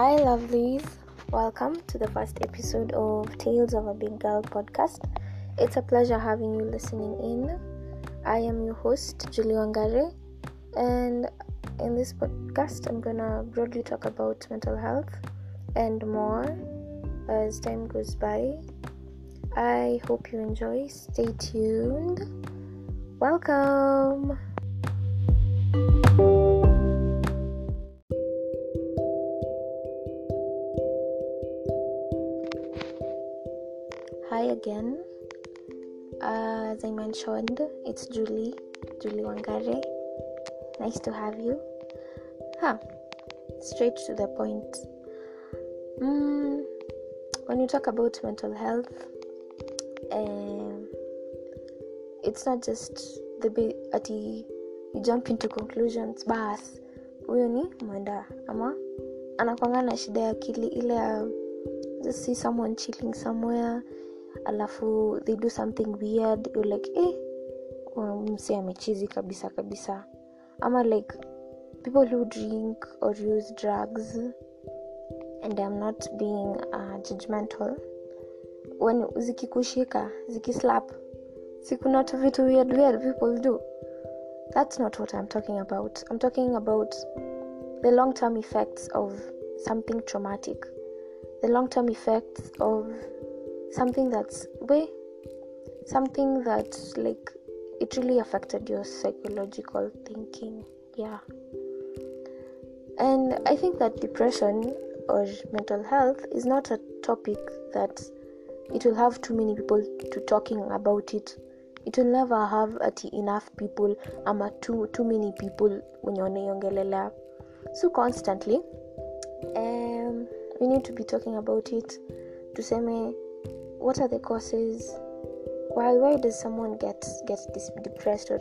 Hi, lovelies. Welcome to the first episode of Tales of a Big Girl podcast. It's a pleasure having you listening in. I am your host, Julie Wangare, and in this podcast, I'm gonna broadly talk about mental health and more as time goes by. I hope you enjoy. Stay tuned. Welcome. As I mentioned, it's Julie, Julie Wangare. Nice to have you. Huh. Straight to the point. Mm, when you talk about mental health, um, it's not just the bit ati you jump into conclusions bas huyo ni mwenda ama anakwanga na shida ya akili ile ya just see someone chilling somewhere alafu they do something weird you're like eh mse amechizi kabisa kabisa. Ama like people who drink or use drugs and i'm not being uh, judgmental. When zikikushika zikislap sikuna tu vitu weird weird people do. That's not what i'm talking about. I'm talking about the long term effects of something traumatic. The long term effects of something that's way something that's like it really affected your psychological thinking yeah. And i think that depression or mental health is not a topic that it will have too many people to talking about it. It will never have ati enough people ama too, too many people wenye wanaiongelelea so constantly um, we need to be talking about it. Tuseme what are the causes? Why why does someone get get this depressed or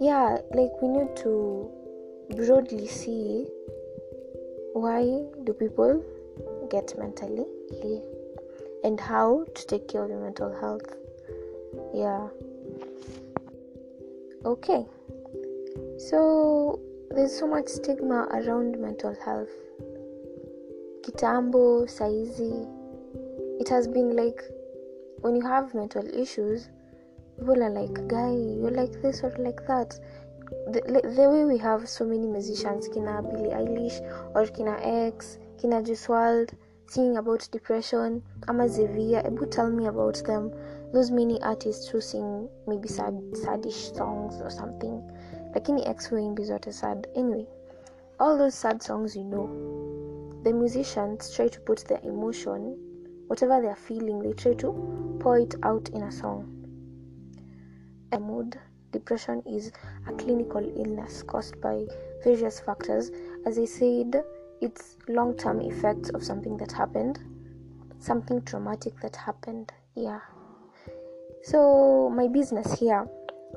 yeah like we need to broadly see why do people get mentally ill and how to take care of your mental health. Yeah. Okay. So there's so much stigma around mental health. Kitambo saizi it has been like when you have mental issues people are like guy you're like this or like that. The, the way we have so many musicians kina billie eilish or kina x kina Juice WRLD singing about depression ama zevia ebu tell me about them. Those many artists who sing maybe sad sadish songs or something. Like lakini x wengi zote sad. Anyway all those sad songs you know the musicians try to put their emotion whatever they're feeling they try to pour it out in a song. A mood depression is a clinical illness caused by various factors. As i said it's long-term effects of something that happened something traumatic that happened yeah. So my business here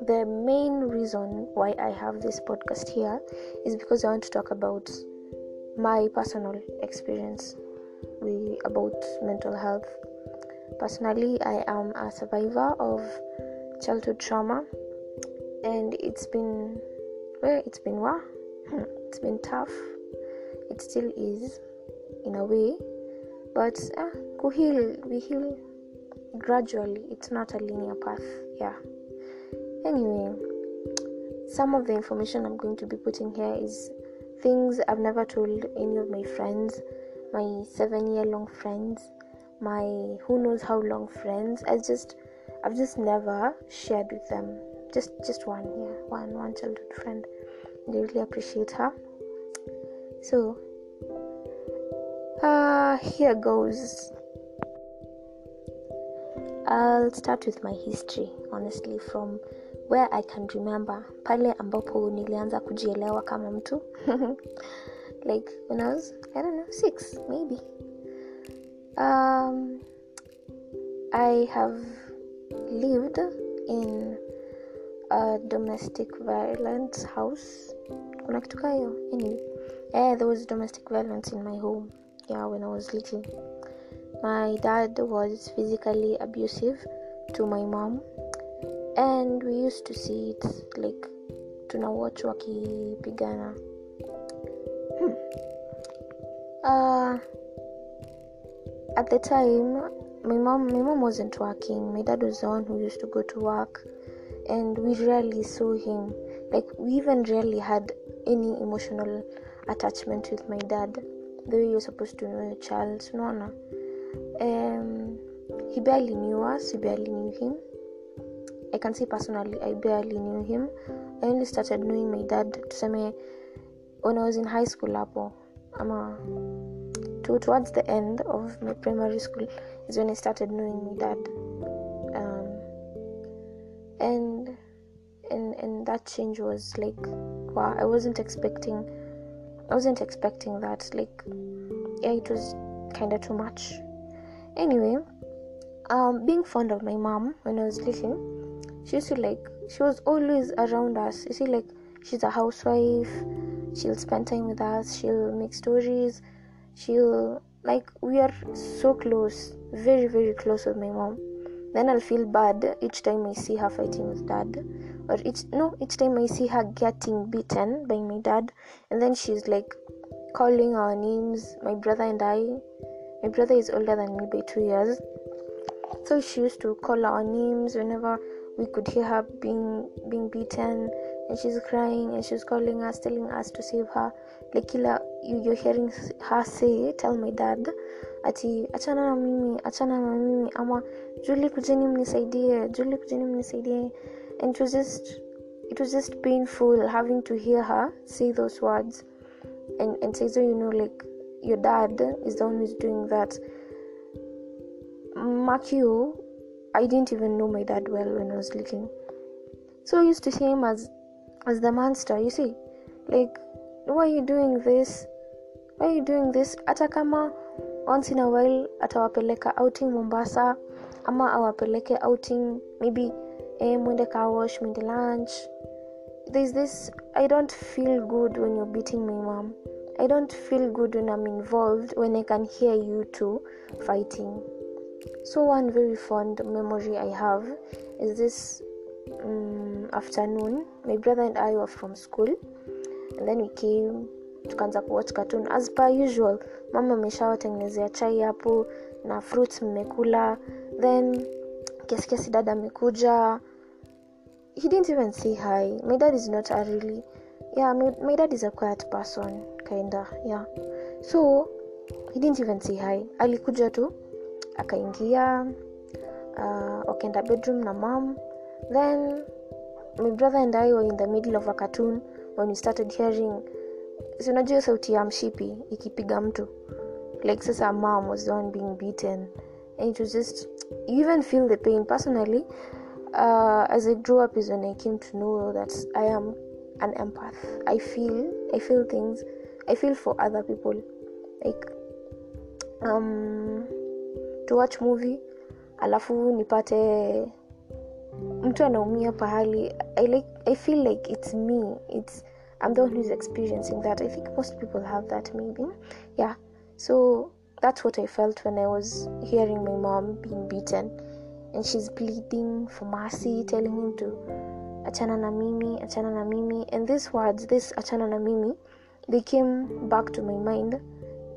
the main reason why i have this podcast here is because i want to talk about my personal experience with, about mental health. Personally i am a survivor of childhood trauma and it's been well it's been wow it's been tough. It still is in a way. But uh, go heal we heal gradually. It's not a linear path yeah. Anyway some of the information i'm going to be putting here is things i've never told any of my friends my seven year long friends my who knows how long friends. I just i've just never shared with them. Just just one yeah one one childhood friend. They really appreciate her. So uh here goes. I'll start with my history honestly from where i can remember. Pale ambapo nilianza kujielewa kama mtu like when i was i don't know six maybe. Um i have lived in a domestic violence house. Kuna kitu kaa hiyo anyway. Yeah, there was domestic violence in my home. Yeah when i was little. My dad was physically abusive to my mom. And we used to see it like tuna watch wakipigana. hmm. Uh, at the time my mom my mom wasn't working. My dad was the one who used to go to work and we rarely saw him. Like we even rarely had any emotional attachment with my dad. The way you're supposed to know your child unaona um, he barely knew us we barely knew him. I can say personally i barely knew him. I only started knowing my dad tuseme when i was in high school hapo ama to, towards the end of my primary school is when i started knowing my dad um, and and and that change was like wow i wasn't expecting i wasn't expecting that like yeah it was kind of too much. Anyway um being fond of my mom when i was little she used to like she was always around us. You see like she's a housewife she'll spend time with us. She'll make stories. She'll like we are so close very very close with my mom. Then i'll feel bad each time i see her fighting with dad. Or each no each time i see her getting beaten by my dad. And then she's like calling our names. My brother and i my brother is older than me by two years. So she used to call our names whenever we could hear her being being beaten and she's crying and she's calling us telling us to save her. Like kila you, you're hearing her say tell my dad ati achana na mimi achana na mimi ama juli kujeni mnisaidie juli kujeni mnisaidie. And it was just it was just painful having to hear her say those words. And and say so you know like your dad is the one who's doing that. Mark you i didn't even know my dad well when i was little. So i used to see him as as the monster you see. Like why are you doing this? Why are you doing this? Hata kama once in a while atawapeleka outing mombasa ama awapeleke outing maybe eh, mwende car wash mwende lunch. There's this i don't feel good when you're beating my mom. I don't feel good when i'm involved when i can hear you two fighting. So one very fond memory i have is this um, afternoon. My brother and i were from school. And then we came tukaanza kuwatch cartoon. As per usual mama ameshawatengenezea chai hapo na fruits mmekula. Then kiasi kiasi amekuja. He didn't even say hi. My dad is not a really yeah my, my dad is a quiet person kinda yeah. So he didn't even say hi. Alikuja tu akaingia uh, akaenda bedroom na mom then my brother and i were in the middle of a cartoon when we started hearing si sauti ya mshipi ikipiga mtu? Like sasa mom was the one being beaten. And it was just you even feel the pain. Personally uh, as i grew up is when i came to know that i am an empath. I feel i feel things i feel for other people. Like um to watch movie alafu nipate mtu anaumia pahali I, like, i feel like it's me it's i'm the one who's experiencing that. I think most people have that maybe. Yeah. So that's what i felt when i was hearing my mom being beaten. And she's pleading for mercy telling him to achana na mimi achana na mimi. And these words this achana na mimi they came back to my mind.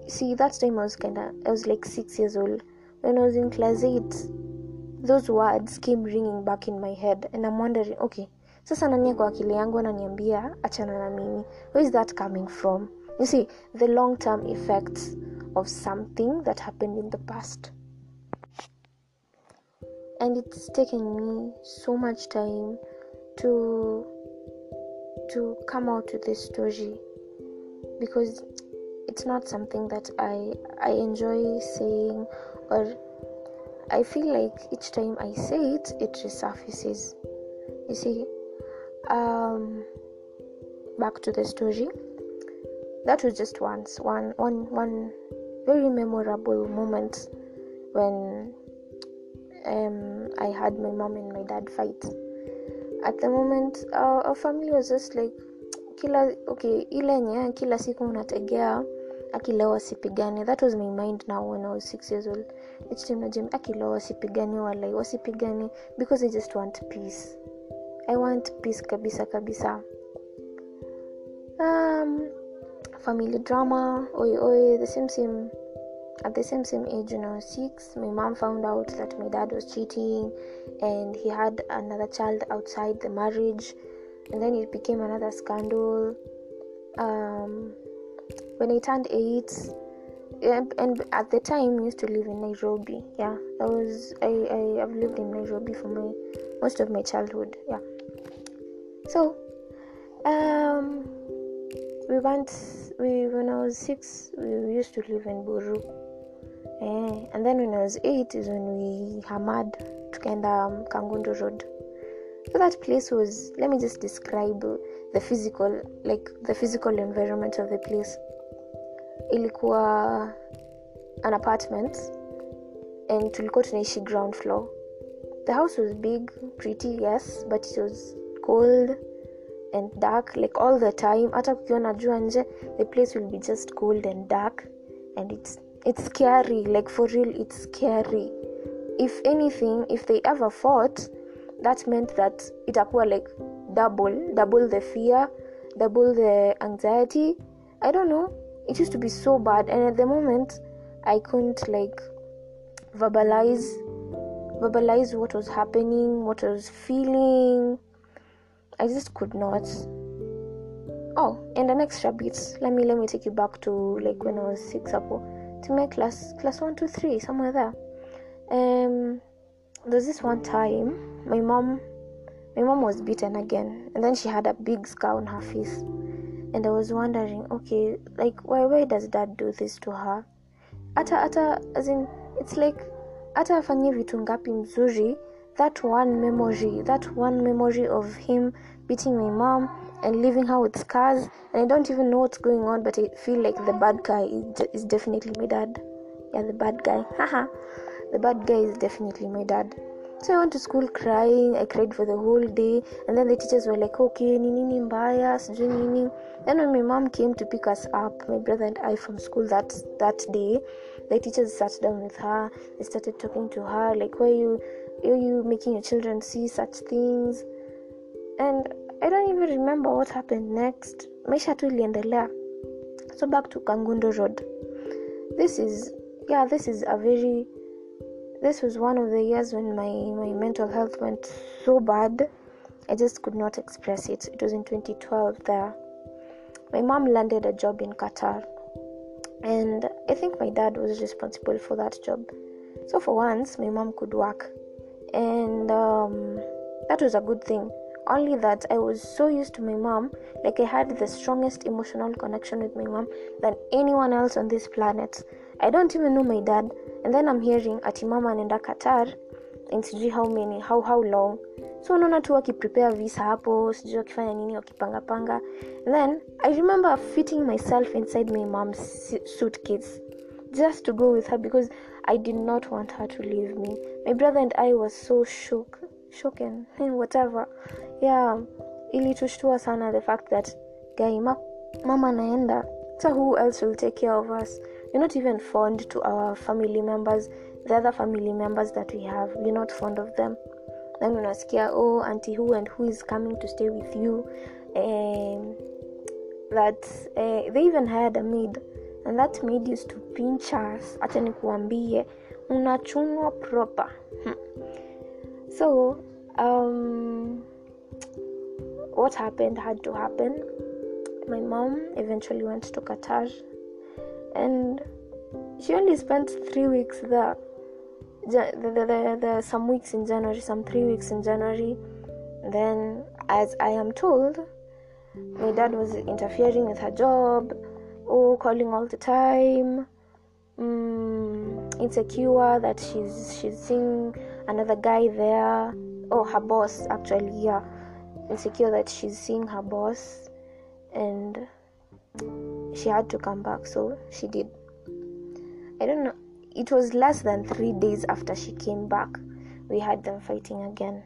See that time i was kind of i was like six years old. When i was in class 8 those words came ringing back in my head and i'm wondering okay sasa nani kwa akili yangu ananiambia achana na mimi. Where is that coming from? You see the long term effects of something that happened in the past. And it's taken me so much time to to come out with this story because it's not something that i i enjoy saying or i feel like each time i say it it resurfaces. You see um back to the story. That was just once one one one very memorable moment when um i had my mom and my dad fight. At the moment uh, our family was just like kila okay ile yenye kila siku unategea akilewa wasipigane that was my mind now when i was six years old each time najam akilewa wasipigane walai wasipigane because i just want peace. I want peace kabisa kabisa. Um family drama oi oi the same same at the same same age i was six my mom found out that my dad was cheating and he had another child outside the marriage and then it became another scandal. Um, when i turned eight and, at the time I used to live in nairobi. Yeah i was i i have lived in nairobi for my most of my childhood. Yeah. So um we went we when i was six we used to live in buru. Eh, and then when i was eight is when we hamad tukaenda um, kangundo road. So that place was let me just describe the physical like the physical environment of the place ilikuwa an apartment and tulikuwa tunaishi ground floor. The house was big pretty yes but it was cold and dark like all the time. Hata kukiwa jua nje the place will be just cold and dark and it's it's scary like for real it's scary. If anything if they ever fought that meant that itakuwa like double double the fear double the anxiety. I don't know it used to be so bad and at the moment i couldn't like verbalize verbalize what was happening what I was feeling. I just could not. Oh and an extra bit let me let me take you back to like when i was six up to my class class one two three somewhere there um there's this one time my mom my mom was beaten again and then she had a big scar on her face and i was wondering okay like why why does dad do this to her? Ata ata as in it's like ata afanyie vitu ngapi mzuri that one memory that one memory of him beating my mom and leaving her with scars and i don't even know what's going on but i feel like the bad guy is, is definitely my dad. Yeah the bad guy. Haha. The bad guy is definitely my dad so i went to school crying. I cried for the whole day. And then the teachers were like okay ni nini mbaya nini. Then when my mom came to pick us up my brother and i from school that that day the teachers sat down with her. They started talking to her like why you are you making your children see such things? And i don't even remember what happened next. Maisha tu iliendelea. So back to kangundo road. This is yeah this is a very this was one of the years when my, my mental health went so bad i just could not express it. It was in 2012 there. My mom landed a job in qatar and i think my dad was responsible for that job. So for once my mom could work and um, that was a good thing. Only that i was so used to my mom like i had the strongest emotional connection with my mom than anyone else on this planet. I don't even know my dad and then i'm hearing ati mama anaenda qatar and sijui how many how how long. So unaona tu wakiprepare visa hapo sijui wakifanya nini wakipangapanga. Then i remember fitting myself inside my mom's suitcase just to go with her because i did not want her to leave me. My brother and i was so shook shoken whatever. Yeah ilitushtua sana the fact that guy ma, mama anaenda. So who else will take care of us you're not even fond to our family members the other family members that we have. We're not fond of them. Then unasikia oh auntie who and who is coming to stay with you? Um, that uh, they even hired a maid and that maid used to pinch us. Hacha nikuambie unachunwa proper. Hmm. so um, what happened had to happen. My mom eventually went to qatar and she only spent three weeks there. The, the, the, some weeks in january some three weeks in january. Then as i am told my dad was interfering with her job oh calling all the time. Um, insecure that she's she's seeing another guy there. Oh her boss actually yeah. Insecure that she's seeing her boss. And she had to come back so she did. I don't know. It was less than three days after she came back we had them fighting again.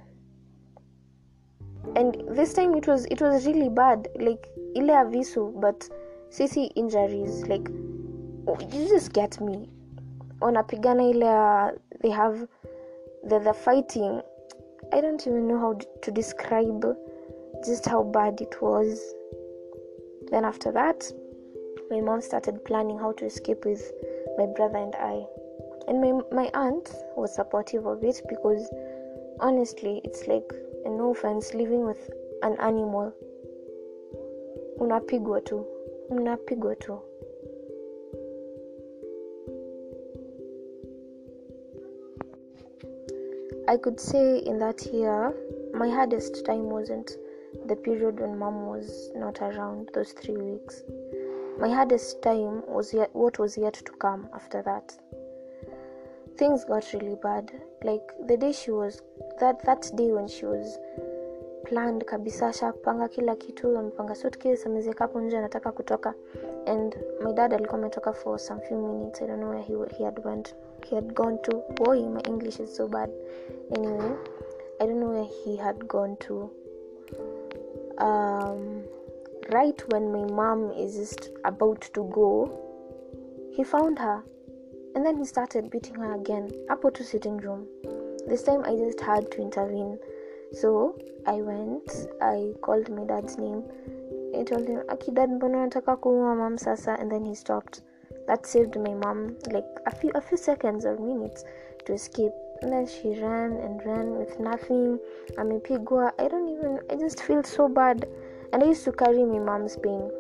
And this time it was it was really bad. Like ile avisu but sisi injuries like you just get me. Wanapigana ile uh, they have the, the fighting. I don't even know how to describe just how bad it was. Then after that my mom started planning how to escape with my brother and I. And my, my aunt was supportive of it because honestly, it's like, no offense, living with an animal. Unapigwa tu. Unapigwa tu. I could say in that year, my hardest time wasn't the period when mom was not around, those three weeks. My hardest time was yet, what was yet to come after that. Things got really bad. Like the day she was, that, that day when she was planned kabisa, shapanga kila kitu, amepanga suitcase, ameziweka hapo nje, anataka kutoka. And my dad alikuwa ametoka for some few minutes. I don't know where he, he had went. He had gone to. Boy, my English is so bad. Anyway, I don't know where he had gone to. Um, right when my mom is just about to go, he found her. And then he started beating her again. Hapo to sitting room. This time I just had to intervene. So I went, I called my dad's name. I told him, Akidad, mbona nataka kuua mom sasa? And then he stopped. That saved my mom like a few a few seconds or minutes to escape. And then she ran and ran with nothing. I mean, pigua. I don't even I just feel so bad. And I used to carry my mom's pain.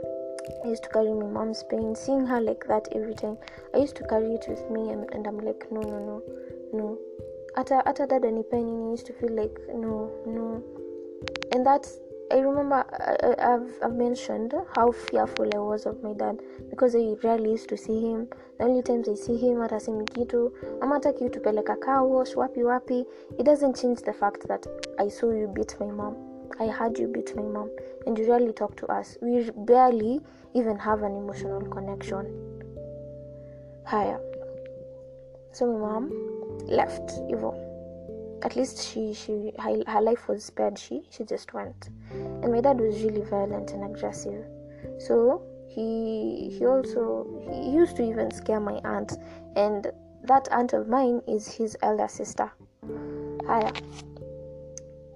I used to carry my mom's pain, seeing her like that every time. I used to carry it with me, and, and I'm like, no, no, no, no. Ata ata dada ni pain. I used to feel like, no, no. And that's I remember I, have I've mentioned how fearful I was of my dad because I rarely used to see him. The only times I see him semi kitu ama hata kiutupeleka car wash wapi wapi. It doesn't change the fact that I saw you beat my mom. I heard you beat my mom, and you rarely talk to us. We barely even have an emotional connection. Higher. So my mom left Evo at least she she her, her life was spared she she just went and my dad was really violent and aggressive so he he also he used to even scare my aunt and that aunt of mine is his elder sister Haya.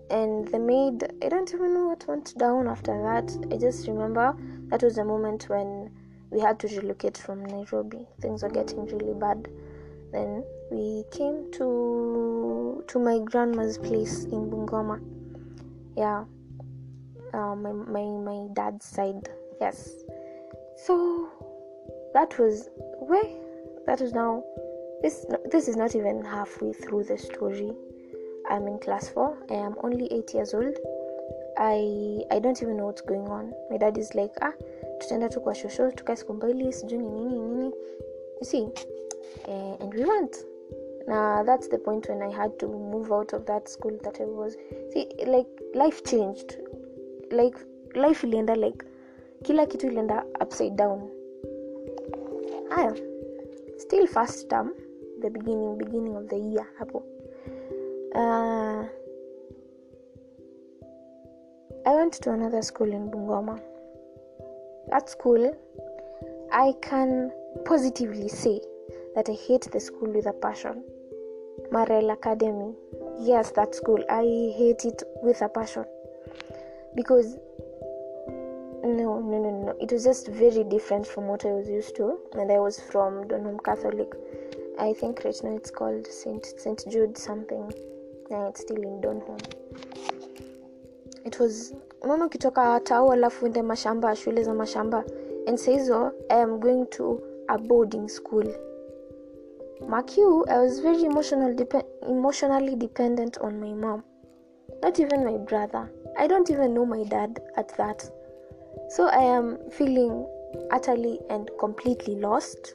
And the maid i don't even know what went down after that i just remember that was a moment when we had to relocate from nairobi things were getting really bad then we came to to my grandma's place in Bungoma. Yeah, uh, my my my dad's side. Yes. So that was where that was now. This this is not even halfway through the story. I'm in class four. I am only eight years old. I I don't even know what's going on. My dad is like ah, tutaenda tu kwa shosho tukae siku mbili sijui ni nini nini. You see, uh, and we went now that's the point when i had to move out of that school that i was see like life changed like life ilienda like kila kitu ilienda upside down haya still first term the beginning beginning of the year hapo uh, i went to another school in bungoma that school i can positively say that i hate the school with a passion Marel Academy. Yes, that school. I hate it with a passion because no, no, no, no. It was just very different from what I was used to, and I was from Donholm Catholic. I think right now it's called Saint Saint Jude something. It's still in Donholm. It was unaona ukitoka tau alafu ende mashamba shule za mashamba and sahizo i am going to a boarding school Mark you, I was very emotional emotionally dependent on my mom. Not even my brother. I don't even know my dad at that. So I am feeling utterly and completely lost.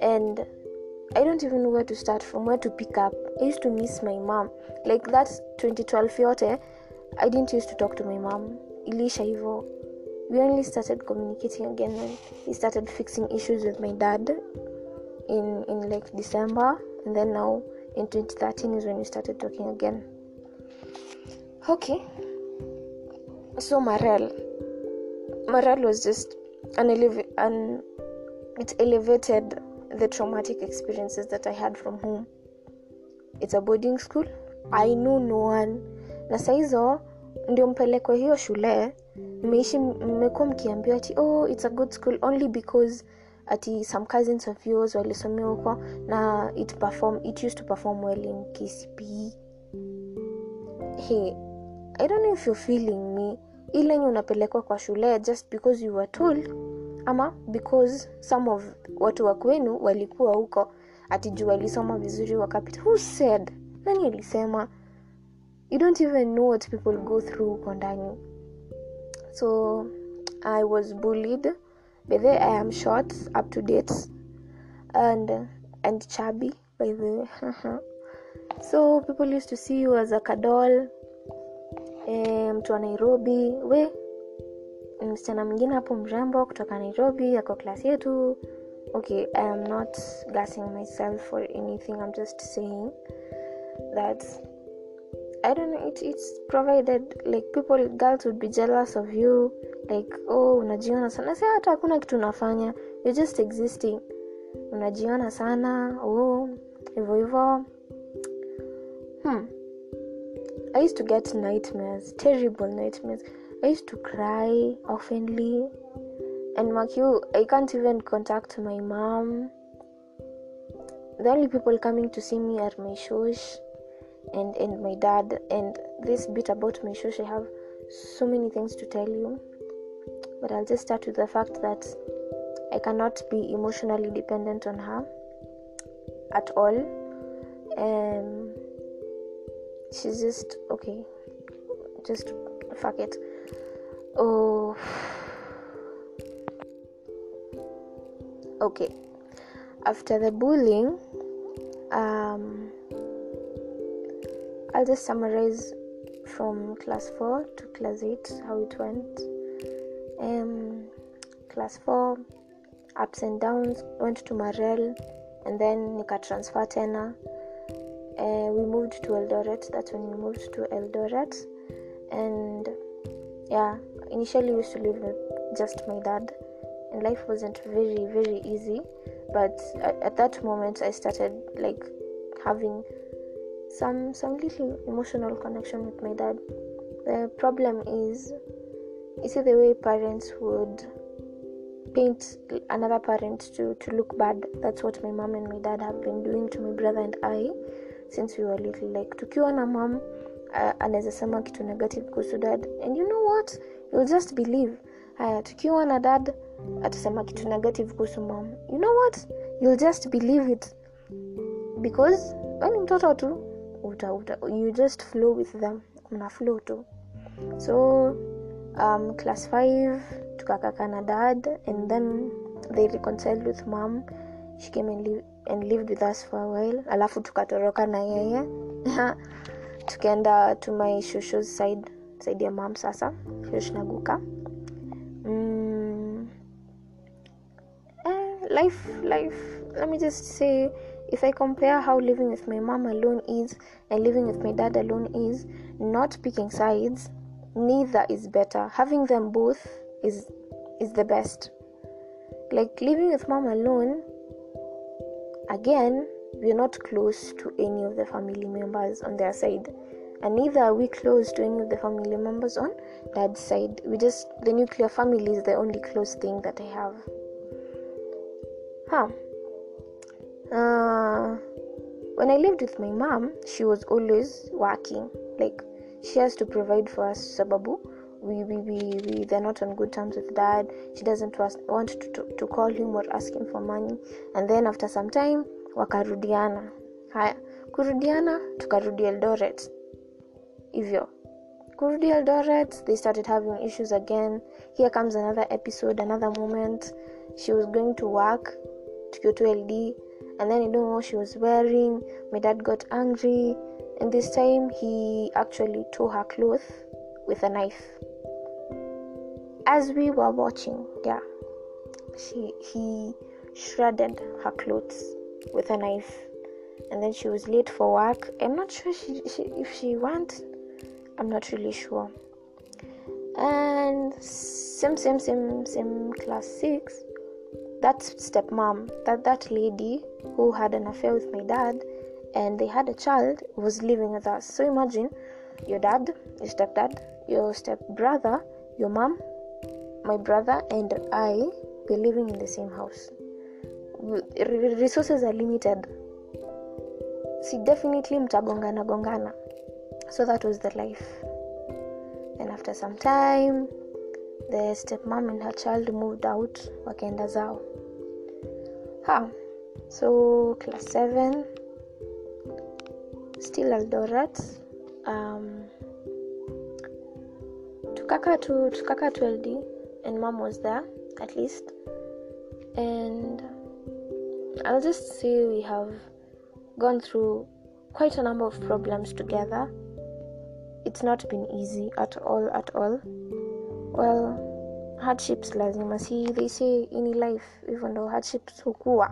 And I don't even know where to start from, where to pick up. I used to miss my mom. Like that 2012 yote, I didn't used to talk to my mom. Ilisha hivo. We only started communicating again when he started fixing issues with my dad in in like December, and then now in 2013 is when we started talking again. Okay, so Marel, Marel was just an eleva- an it elevated the traumatic experiences that I had from home. It's a boarding school. I know no one. Na saizo ndio mpelekwe hiyo shule. Mmeishi mmekuwa mkiambiwa ati oh it's a good school only because ati some cousins of yours walisomea huko na it perform it used to perform well in kcpe hey i don't know if you're feeling me. Ile yenye unapelekwa kwa shule just because you were told ama because some of watu wa kwenu walikuwa huko. Ati juu walisoma vizuri wakapita. Who said? Nani alisema? You don't even know what people go through huko ndani. So i was bullied. By the i am short up to date. And and chubby by the so people used to see you as a kadol e, mtu wa nairobi. We msichana mwingine hapo mrembo kutoka nairobi ako klasi yetu. Okay i am not gassing myself for anything. I'm just saying that i don't know it, it's provided like people girls would be jealous of you. Like oh unajiona sana. Si hata hakuna kitu unafanya. You're just existing. Unajiona sana. Oh hivyo hivyo. Hmm. i used to get nightmares terrible nightmares i used to cry oftenly. And mark you i can't even contact my mom. The only people coming to see me are my shosh and and my dad. And this bit about my shosh i have so many things to tell you. But i'll just start with the fact that i cannot be emotionally dependent on her at all. Um she's just okay just fuck it oh okay. After the bullying um i'll just summarize from class 4 to class 8 how it went. Um class 4 ups and downs went to marel and then nika transfer tena uh, we moved to eldoret that's when we moved to eldoret. And yeah initially used to live with just my dad and life wasn't very very easy but at, at that moment i started like having some some little emotional connection with my dad. The problem is you see the way parents would paint another parent to to look bad that's what my mom and my dad have been doing to my brother and i since we were little like to tukiwa na mom uh, anaweza sema kitu negative kuhusu dad. And you know what you'll just believe. Haya tukiwa na dad atasema kitu negative kuhusu mom. You know what? You'll just believe it. Because weni mtoto tu uta, uta, you just flow with them. Mna flow tu. So um, class 5 tukakaka na dad and then they reconciled with mom. She came and, li- and lived with us for a while. Alafu tukatoroka na yeye. Tukaenda to my shushu's side side ya mam sasa shush naguka mm, eh, life life let me just say if i compare how living with my mom alone is and living with my dad alone is not picking sides neither is better. Having them both is is the best. Like living with mom alone again we're not close to any of the family members on their side and neither are we close to any of the family members on dad's side. We just the nuclear family is the only close thing that i have. Huh. Uh, when i lived with my mom she was always working. Like she has to provide for us sababu. We, we, we, we they're not on good terms with dad. She doesn't want to, to, to call him or ask him for money. And then after some time wakarudiana. Haya kurudiana tukarudi eldoret hivyo kurudi eldoret they started having issues again. Here comes another episode another moment. She was going to work to go to ld and then you don't know what she was wearing. My dad got angry and this time he actually tore her clothes with a knife. As we were watching yeah she he shredded her clothes with a knife and then she was late for work. I'm not sure she, she, if she went i'm not really sure. And same same same same class six. That stepmom that that lady who had an affair with my dad and they had a child was living with us. So imagine your dad your stepdad your stepbrother your mom my brother and i were living in the same house. Resources are limited. See, definitely mtagongana gongana so that was the life. Then after some time the stepmom and her child moved out wakaenda zao. Ha. So class 7 still eldoret um, tukaka to tukaka to ld and mom was there at least. And i'll just say we have gone through quite a number of problems together it's not been easy at all at all. Well hardships lazima see they say in life even though hardships hukua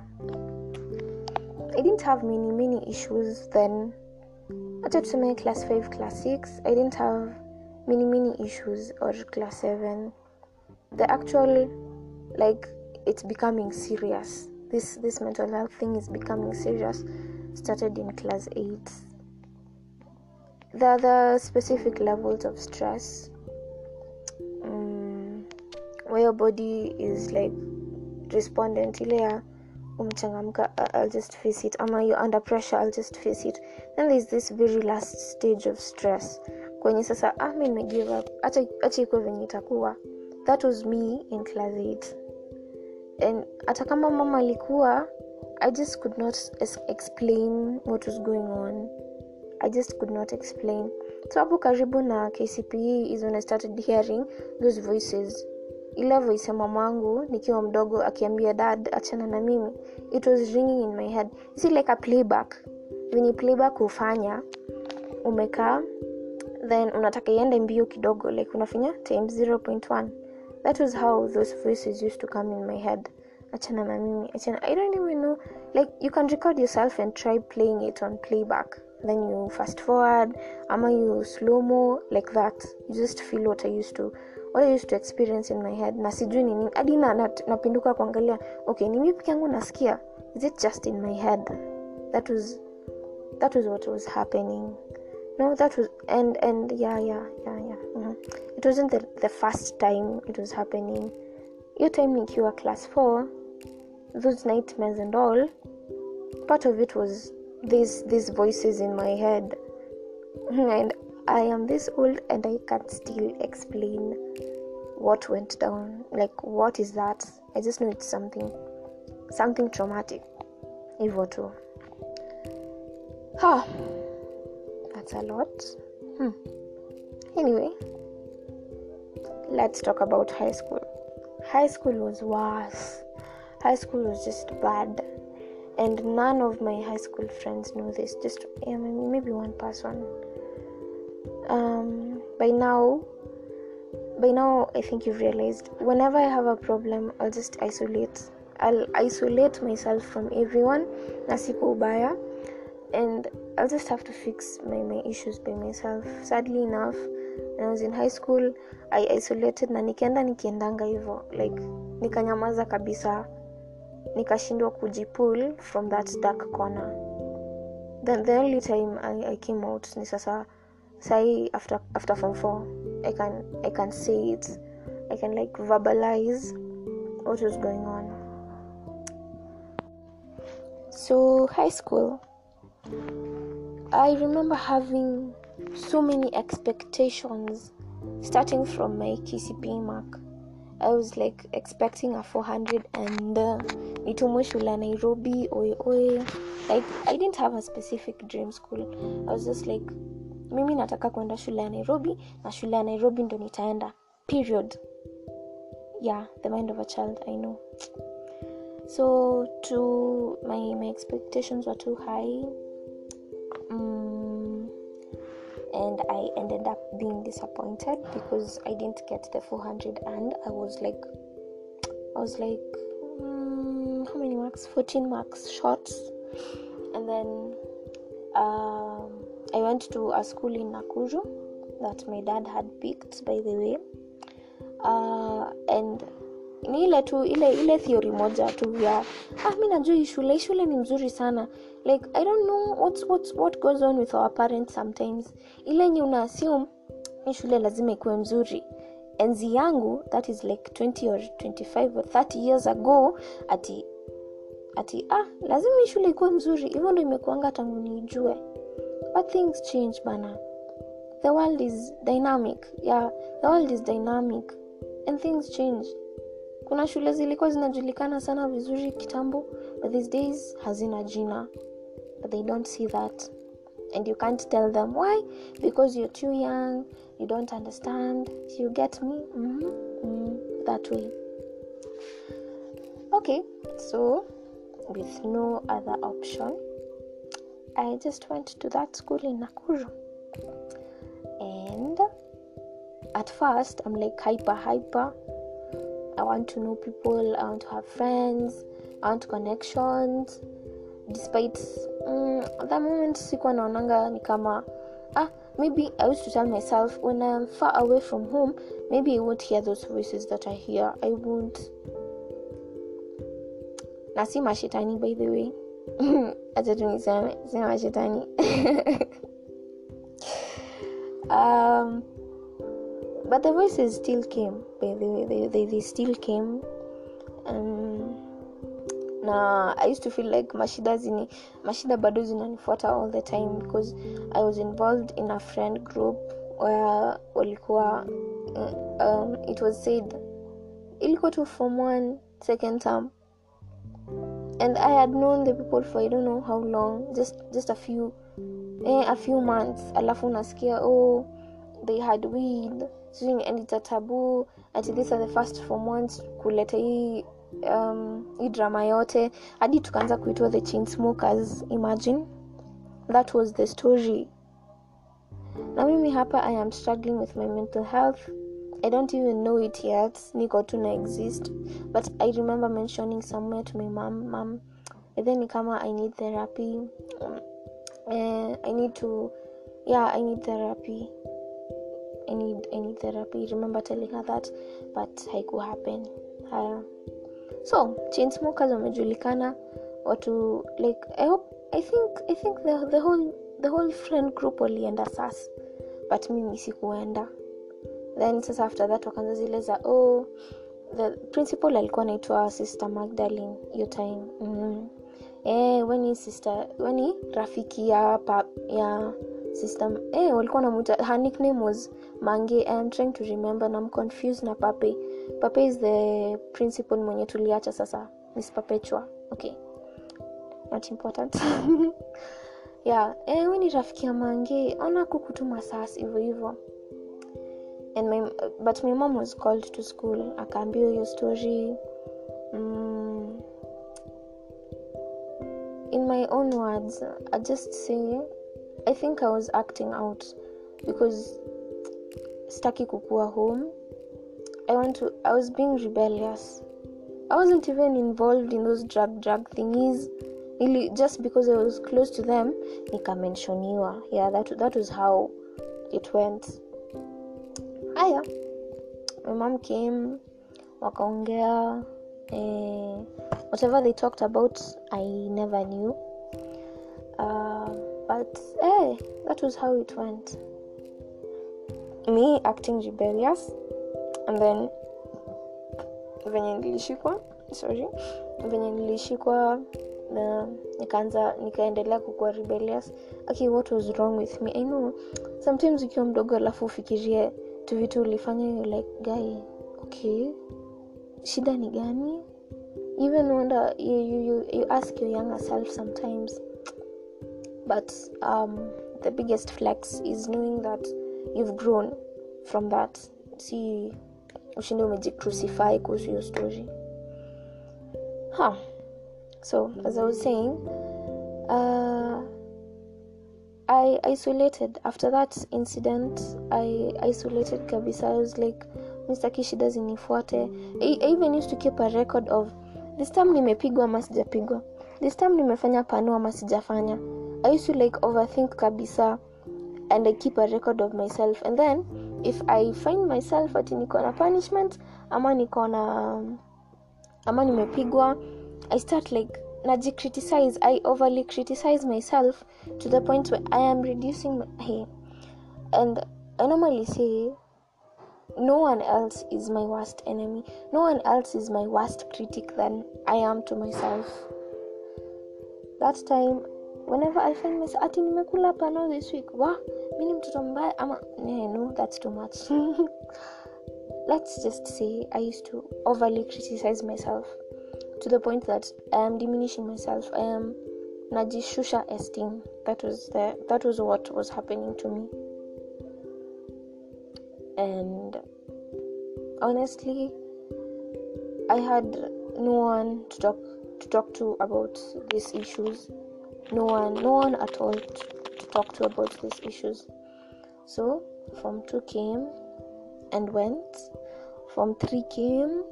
i didn't have many many issues then. Acha tuseme class 5 class 6 i didn't have many many issues or class 7 the actual like it's becoming serious. This this mental health thing is becoming serious. Started in class 8 there are the specific levels of stress um, where your body is like respondent ile ya umchangamka i'll just face it. Ama you're under pressure i'll just face it. Then there's this very last stage of stress. Kwenye sasa ah, mi nimegive up. Acha acha ikuwe that was me in class 8 and hata kama mama alikuwa i just could not explain what was going on i just could not explain. So hapo karibu na kcpe is when i started hearing those voices. Ile voice ya mamangu nikiwa mdogo akiambia dad achana na mimi. It was ringing in my head. It's like a playback. Venye playback hufanya umekaa then unataka iende mbio kidogo like unafanya times 0.1 that was how those voices used to come in my head. Achana na mimi achana i don't even know like you can record yourself and try playing it on playback then you fast forward ama you slow mo like that. You just feel what i used to what i used to experience in my head. Na sijui ni nini hadi na- na- napinduka kuangalia okay ni mimi yangu nasikia? Is it just in my head? That was that was what was happening. No that was and and yeah yeah yeah yeah mhm. it wasn't the, the first time it was happening. Your time nikiwa class 4 those nightmares and all part of it was these these voices in my head. And i am this old and i can't still explain what went down. Like what is that? I just know it's something something traumatic if hivyo tu ha that's a lot. Hmm. anyway let's talk about high school. High school was worse. High school was just bad and none of my high school friends know this just yeah, maybe one person. Um, by now by now i think you've realized whenever i have a problem i'll just isolate. I'll isolate myself from everyone na siku ubaya and i'll just have to fix my, my issues by myself. Sadly enough when i was in high school i isolated na nikienda nikiendanga hivo like nikanyamaza kabisa nikashindwa kujipull from that dark corner. Then the only time I, I came out ni sasa sahi after, after form 4 I can, I can say it. I can like verbalize what was going on. So high school I remember having so many expectations starting from my KCPE mark. I was like expecting a 400 and uh, shule ya Nairobi oye oye Like I didn't have a specific dream school. I was just like mimi nataka kwenda shule ya Nairobi na shule ya Nairobi ndo nitaenda. Period. Yeah, the mind of a child, I know. So to my my expectations were too high mm, and I ended up being disappointed because I didn't get the 400 and I was like I was like um, how many marks? 14 marks short. And then um, I went to a school in Nakuru that my dad had picked by the way. Uh, and ni ile tu ile ile theory moja tu ya ah mi najua hii shule shule ni mzuri sana. Like i don't know what's, what's, what goes on with our parents sometimes. Ile nye una assume hii shule lazima ikuwe mzuri. Enzi yangu that is like 20 or 25 or 30 years ago ati ati ah lazima shule ikuwe mzuri. Hivyo ndo imekuanga tangu niijue but things change bana. The world is dynamic. Yeah the world is dynamic. And things change. Kuna shule zilikuwa zinajulikana sana vizuri kitambo but these days hazina jina. But they don't see that and you can't tell them why because you're too young you don't understand. You get me? Mm-hmm. mm, that way. Okay so with no other option i just went to that school in nakuru. And at first i'm like hyper hyper. I want to know people i want to have friends i want connections despite mm, that moment sikuwa naonanga ni kama ah maybe i used to tell myself when i'm far away from home maybe i won't hear those voices that i hear. I won't na si mashetani by the way. Acha tu niseme si mashetani um, but the voices still came by the way. They, they, they still came. Um, na i used to feel like mashida zini mashida bado zinanifuata all the time because i was involved in a friend group where walikuwa um, it was said ilikuwa to form one second term. And i had known the people for i don't know how long just just a few eh, a few months. Alafu unasikia oh they had weed. And it's a taboo. Ati these are the first form ones kuleta hii um, hii drama yote hadi tukaanza kuitwa the chain smokers imagine that was the story na mimi hapa i am struggling with my mental health i don't even know it yet niko tu na exist but i remember mentioning somewhere to my mom mam then ni kama i need therapy uh, i need to yeah i need therapy I need I need therapy. Remember telling her that, but haiku happen. Uh, so chain smokers wamejulikana. Watu like I hope I think I think the, the whole the whole friend group walienda sas but mimi sikuenda. Then sasa after that wakaanza zile za oh the principal alikuwa anaitwa sister magdalin hiyo time mm-hmm. eh, weni sister weni rafiki ya pa, ya sister eh, walikuwa namuta her nickname was mange. I'm trying to remember na mconfuse na pape pape is the principal mwenye tuliacha sasa. Miss perpetua okay. Not important. Yeah. Eh, ni rafiki ya mange. Ona kukutuma sas hivyo hivyo and my, but my mom was called to school. Akaambiwa hiyo story. Mm, in my own words i just say i think i was acting out because staki kukua home i want to i was being rebellious. I wasn't even involved in those drug drug thingies. Really just because i was close to them nikamenshoniwa. Yeah that, that was how it went. Haya my mom came wakaongea eh, whatever they talked about i never knew. Uh, but eh, that was how it went. Me acting rebellious and then venye nilishikwa sorry venye nilishikwa na nikaanza nikaendelea kukuwa rebellious. Okay what was wrong with me? I know sometimes ukiwa mdogo alafu ufikirie tu vitu ulifanya like guy okay shida ni gani? Even wonder you, you, you, you ask your younger self sometimes. But um, the biggest flex is knowing that you've grown from that. Si ushinde umejicrucify kuhusu hiyo story huh. so as i was saying uh, i isolated. After that incident i isolated kabisa. I was like mistaki shida zinifuate. I, i even used to keep a record of this time nimepigwa ama sijapigwa? This time nimefanya pano ama sijafanya? I used to like overthink kabisa and i keep a record of myself. And then if i find myself ati niko na punishment ama niko na ama nimepigwa i start like najicriticize i overly criticize myself to the point where i am reducing my, hey, and i normally say no one else is my worst enemy. No one else is my worst critic than i am to myself. That time whenever i find myself ati nimekula pano this week. Wa mi ni mtoto mbaya ama yeah, no that's too much. Let's just say i used to overly criticize myself to the point that i am diminishing myself i am najishusha esteem. That was the that was what was happening to me. And honestly i had no one to talk to talk to about these issues no one no one at all to, to talk to about these issues. So form 2 came and went form 3 came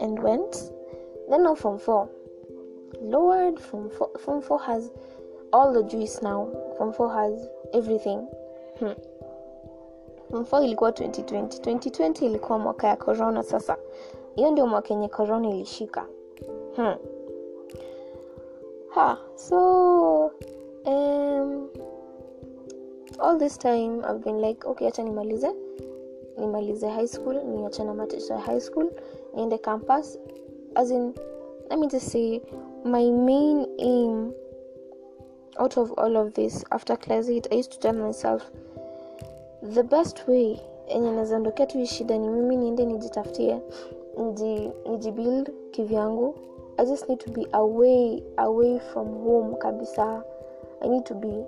and went then now form 4 lord form 4 form 4 has all the juice now. Form 4 has everything. Hmm. form 4 ilikuwa 2020 2020 ilikuwa mwaka ya corona sasa. Hiyo ndio mwaka yenye corona ilishika. Hmm. Ha so um, all this time i've been like okay acha nimalize. Nimalize high school niachana na mateso ya high school niende campus. As in let me just say my main aim out of all of this after class 8 i used to tell myself the best way enye nazaondokea tu shida ni mimi niende nijitafutie niji, nijibuild kivyangu i just need to be away away from home kabisa. I need to be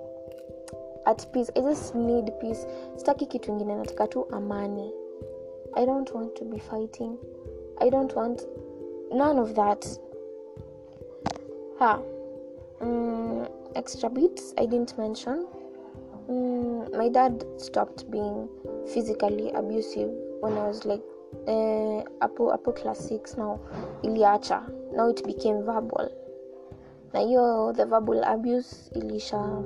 at peace. I just need peace. Sitaki kitu ingine nataka tu amani. I don't want to be fighting. I don't want none of that. Ha. Mm, extra bits i didn't mention. Mm, my dad stopped being physically abusive when i was like uh, apo, apo class 6 now. Iliacha now it became verbal na hiyo the verbal abuse ilisha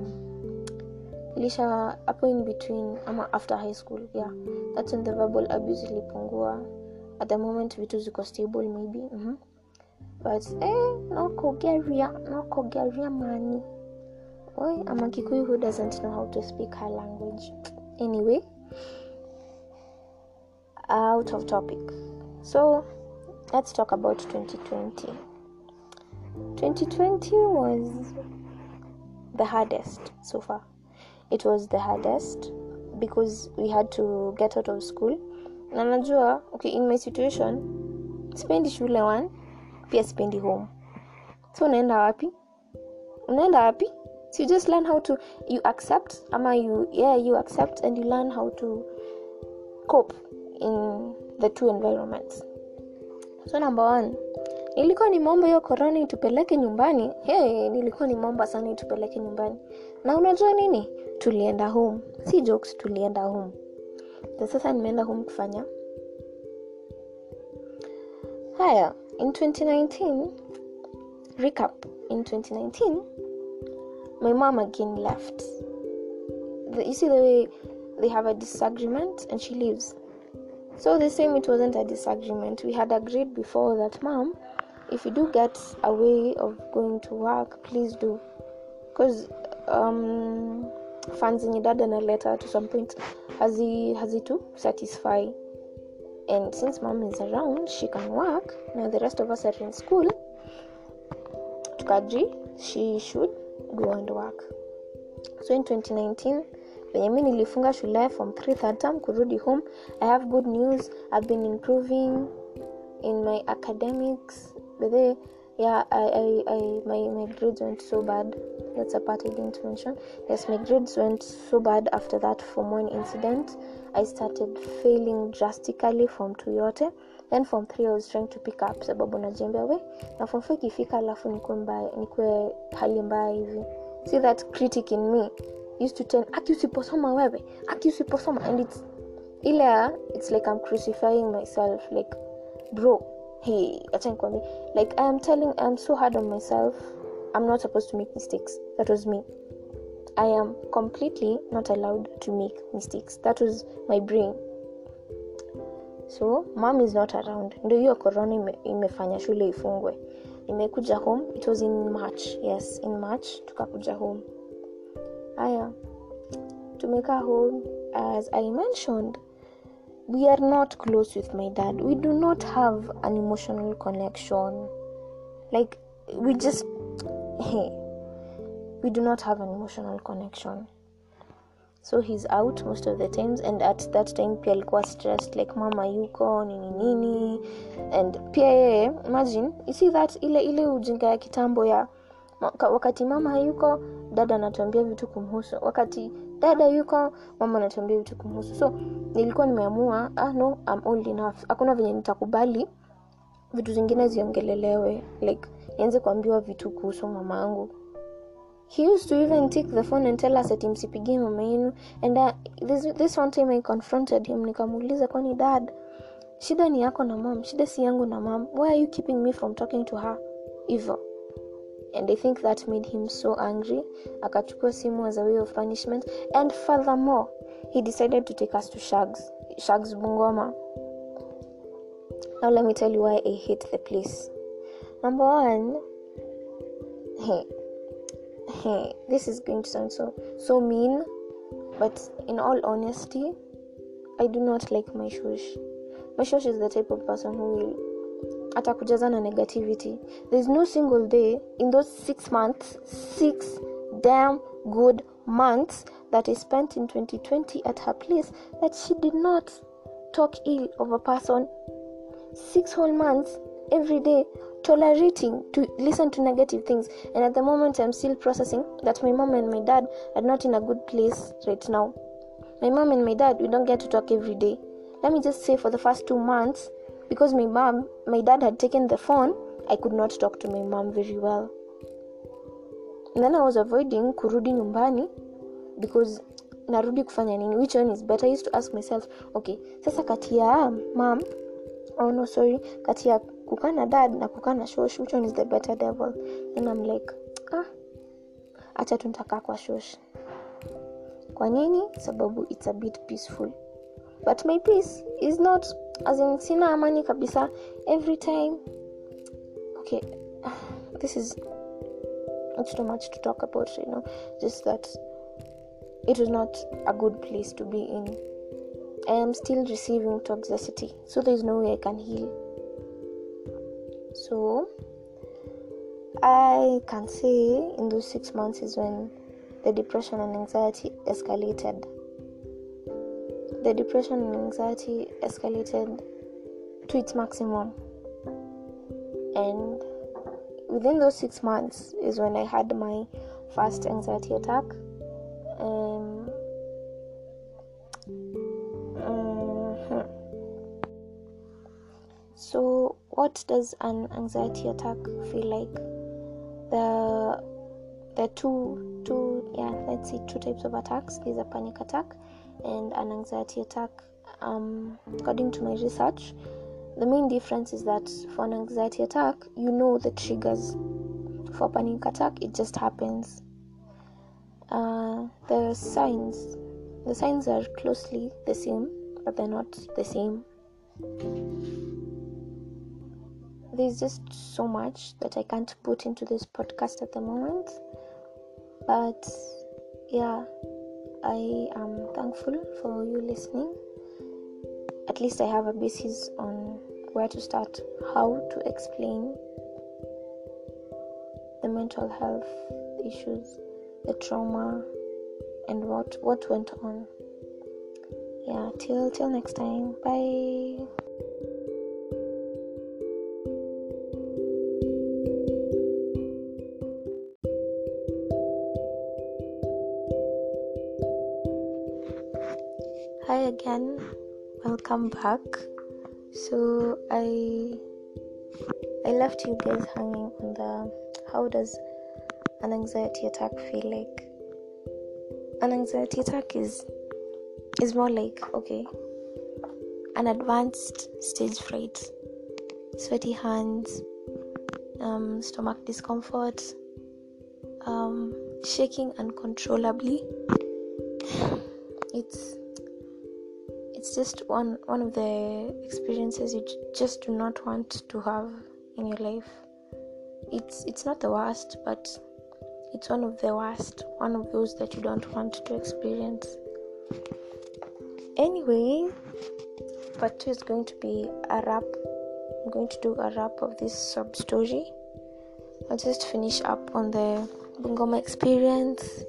ilisha hapo in between ama after high school yeah that's when the verbal abuse ilipungua at the moment vitu ziko stable maybe mm-hmm. but eh, no kogeria mani Oy, ama Kikuyu who doesn't know how to speak her language. Anyway, out of topic. So, let's talk about 2020. 2020 was the hardest so far. It was the hardest because we had to get out of school. Na najua, okay, in my situation, sipendi shule one, pia sipendi home. So unaenda wapi? Unaenda wapi? so you just learn how to you accept ama you yeah you accept and you learn how to cope in the two environments so number one. Nilikuwa nimeomba hiyo korona itupeleke nyumbani? Hey, nilikuwa nimeomba sana itupeleke nyumbani. Na unajua nini? Tulienda home. Si jokes tulienda home. Na sasa nimeenda home kufanya. Haya in 2019 recap. In 2019 my mom again left. The, you see the way they have a disagreement and she leaves. So the same, it wasn't a disagreement. We had agreed before that, mom, if you do get a way of going to work, please do, because um, funds in your dad and a letter to some point has he has he to satisfy. And since mom is around, she can work. Now the rest of us are in school. Tukaji, she should go and work so in 2019 venye mi nilifunga shule from 3 third kurudi home i have good news. I've been improving in my academics. Bethe yeah my, my grades went so bad. That's a part i didn't mention yes my grades went so bad after that form one incident. I started failing drastically from two yote. Then form 3 i was trying to pick up sababu najiambia we na form 4 ikifika alafu mbaya hali mbaya hivi. See that critic in me used to tell aki usiposoma wewe? Aki usiposoma. And it's ile it's like i'm crucifying myself like bro hey acha like i am telling i'm so hard on myself. I'm not supposed to make mistakes. That was me. I am completely not allowed to make mistakes. That was my brain. So mom is not around. Ndio hiyo corona ime, imefanya shule ifungwe. Nimekuja home. It was in march. Yes in march tukakuja home haya tumekaa home as i mentioned we are not close with my dad. We do not have an emotional connection. Like we just hey, we do not have an emotional connection. So he's out most of the times and at that time pia alikuwa stressed like mama yuko nini nini and pia yeye imagine you see that ile ile ujinga ya kitambo ya wakati mama hayuko dada anatuambia vitu kumhusu. Wakati dada yuko mama anatuambia vitu kumhusu. So nilikuwa nimeamua ah no I'm old enough. Hakuna venye nitakubali vitu zingine ziongelelewe. Like nianze kuambiwa vitu kuhusu mama yangu. He used to even take the phone and tell us ati msipigie mama yenu. And uh, this, this one time i confronted him nikamuuliza kwani dad shida ni yako na mam shida si yangu na mam why are you keeping me from talking to her? Hivo and i think that made him so angry. Akachukua simu as a way of punishment. And furthermore he decided to take us to shags shags bungoma. Now let me tell you why i hate the place. Number one hey hey this is going to sound so so mean but in all honesty i do not like my shush my shush is the type of person who will atakujaza na negativity. There's no single day in those six months six damn good months that i spent in 2020 at her place that she did not talk ill of a person. Six whole months every day tolerating to listen to negative things. And at the moment i'm still processing that my mom and my dad are not in a good place right now. My mom and my dad we don't get to talk every day. Let me just say for the first two months because my mom my dad had taken the phone i could not talk to my mom very well. And then i was avoiding kurudi nyumbani because narudi kufanya nini? Which one is better? I used to ask myself okay sasa kati ya mam oh no sorry kati ya kukaa na dad na kukaa na shosh which one is the better devil? Then i'm like ah acha tu nitakaa kwa shosh. Kwa nini? Sababu it's a bit peaceful. But my peace is not as in sina amani kabisa every time okay this is it's too much to talk about you know just that it was not a good place to be in. I am still receiving toxicity so there's no way i can heal. So i can say in those six months is when the depression and anxiety escalated the depression and anxiety escalated to its maximum. And within those six months is when i had my first anxiety attack. Um, mhm. so what does an anxiety attack feel like? The the two two yeah let's see two types of attacks. There's a panic attack and an anxiety attack. Um, according to my research the main difference is that for an anxiety attack you know the triggers. For panic attack it just happens. Uh, the signs the signs are closely the same but they're not the same. There's just so much that i can't put into this podcast at the moment but yeah i am thankful for you listening. At least i have a basis on where to start how to explain the mental health issues the trauma and what what went on. Yeah till till next time. Bye welcome back. So i i left you guys hanging on the how does an anxiety attack feel like? An anxiety attack is is more like okay an advanced stage fright sweaty hands um, stomach discomfort um, shaking uncontrollably. It's it's just one one of the experiences you just do not want to have in your life it's it's not the worst but it's one of the worst one of those that you don't want to experience anyway part two is going to be a wrap. I'm going to do a wrap of this sub story. I'll just finish up on the Bungoma experience,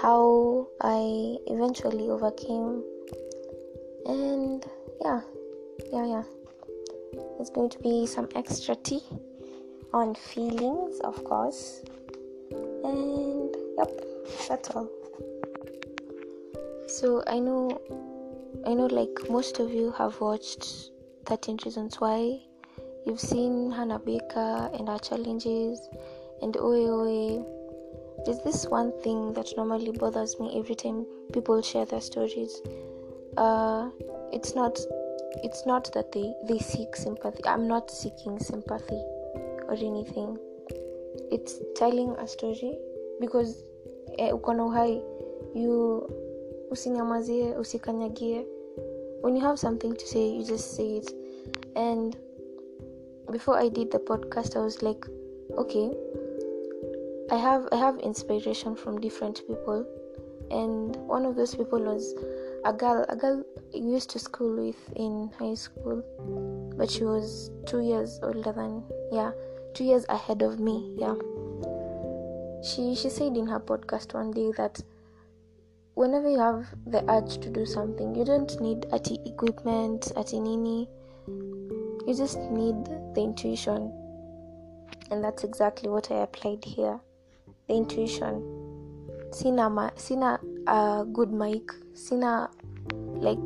how I eventually overcame, and yeah, yeah, yeah. There's going to be some extra tea on feelings, of course, and yep, that's all. So I know, I know, like most of you have watched 13 Reasons Why. You've seen Hannah Baker and her challenges, and Oe Oe. There's this one thing that normally bothers me every time people share their stories. Uh, it's not, it's not that they they seek sympathy. I'm not seeking sympathy or anything. It's telling a story because eh, uko na you when you have something to say you just say it and before i did the podcast i was like okay i have i have inspiration from different people and one of those people was a girl a girl used to school with in high school but she was two years older than yeah two years ahead of me yeah she she said in her podcast one day that whenever you have the urge to do something, you don't need ati equipment, ati nini. You just need the intuition. And that's exactly what I applied here. The intuition. Sina ma, sina a good mic, sina like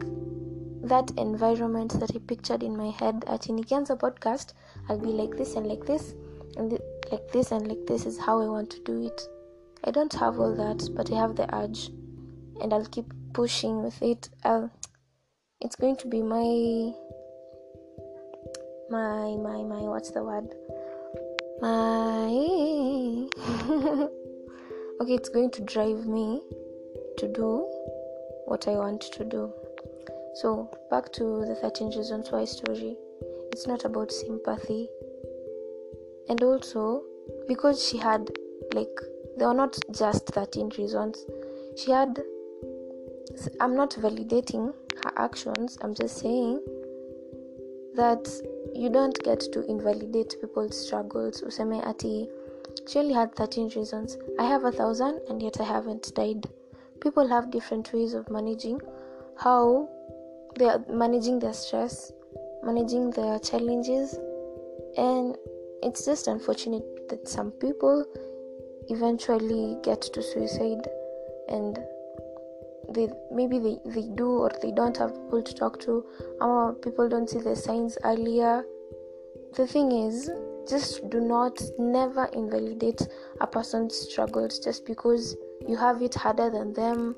that environment that I pictured in my head at Nikianza podcast, I'll be like this and like this and th- like this and like this is how I want to do it. I don't have all that, but I have the urge and I'll keep pushing with it. I'll it's going to be my my my my what's the word? My okay, it's going to drive me to do what I want to do. So back to the 13 reasons why story. It's not about sympathy. And also because she had like there were not just 13 reasons. She had I'm not validating her actions, I'm just saying that you don't get to invalidate people's struggles. Useme ati, she only had 13 reasons. I have a thousand and yet I haven't died. People have different ways of managing how they are managing their stress, managing their challenges, and it's just unfortunate that some people eventually get to suicide and they maybe they, they do or they don't have people to talk to or people don't see the signs earlier. The thing is just do not never invalidate a person's struggles just because you have it harder than them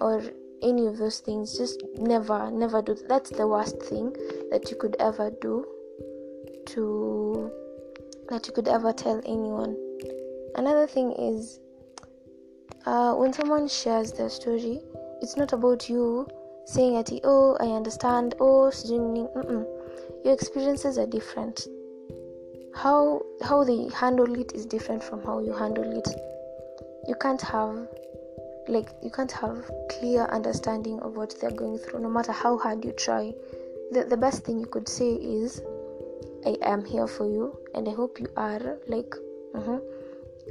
or any of those things. Just never never do that's the worst thing that you could ever do to that you could ever tell anyone. Another thing is uh, when someone shares their story it's not about you saying at oh i understand oh Mm-mm. your experiences are different. How how they handle it is different from how you handle it you can't have like you can't have clear understanding of what they're going through no matter how hard you try. The, the best thing you could say is i am here for you and i hope you are like mm-hmm,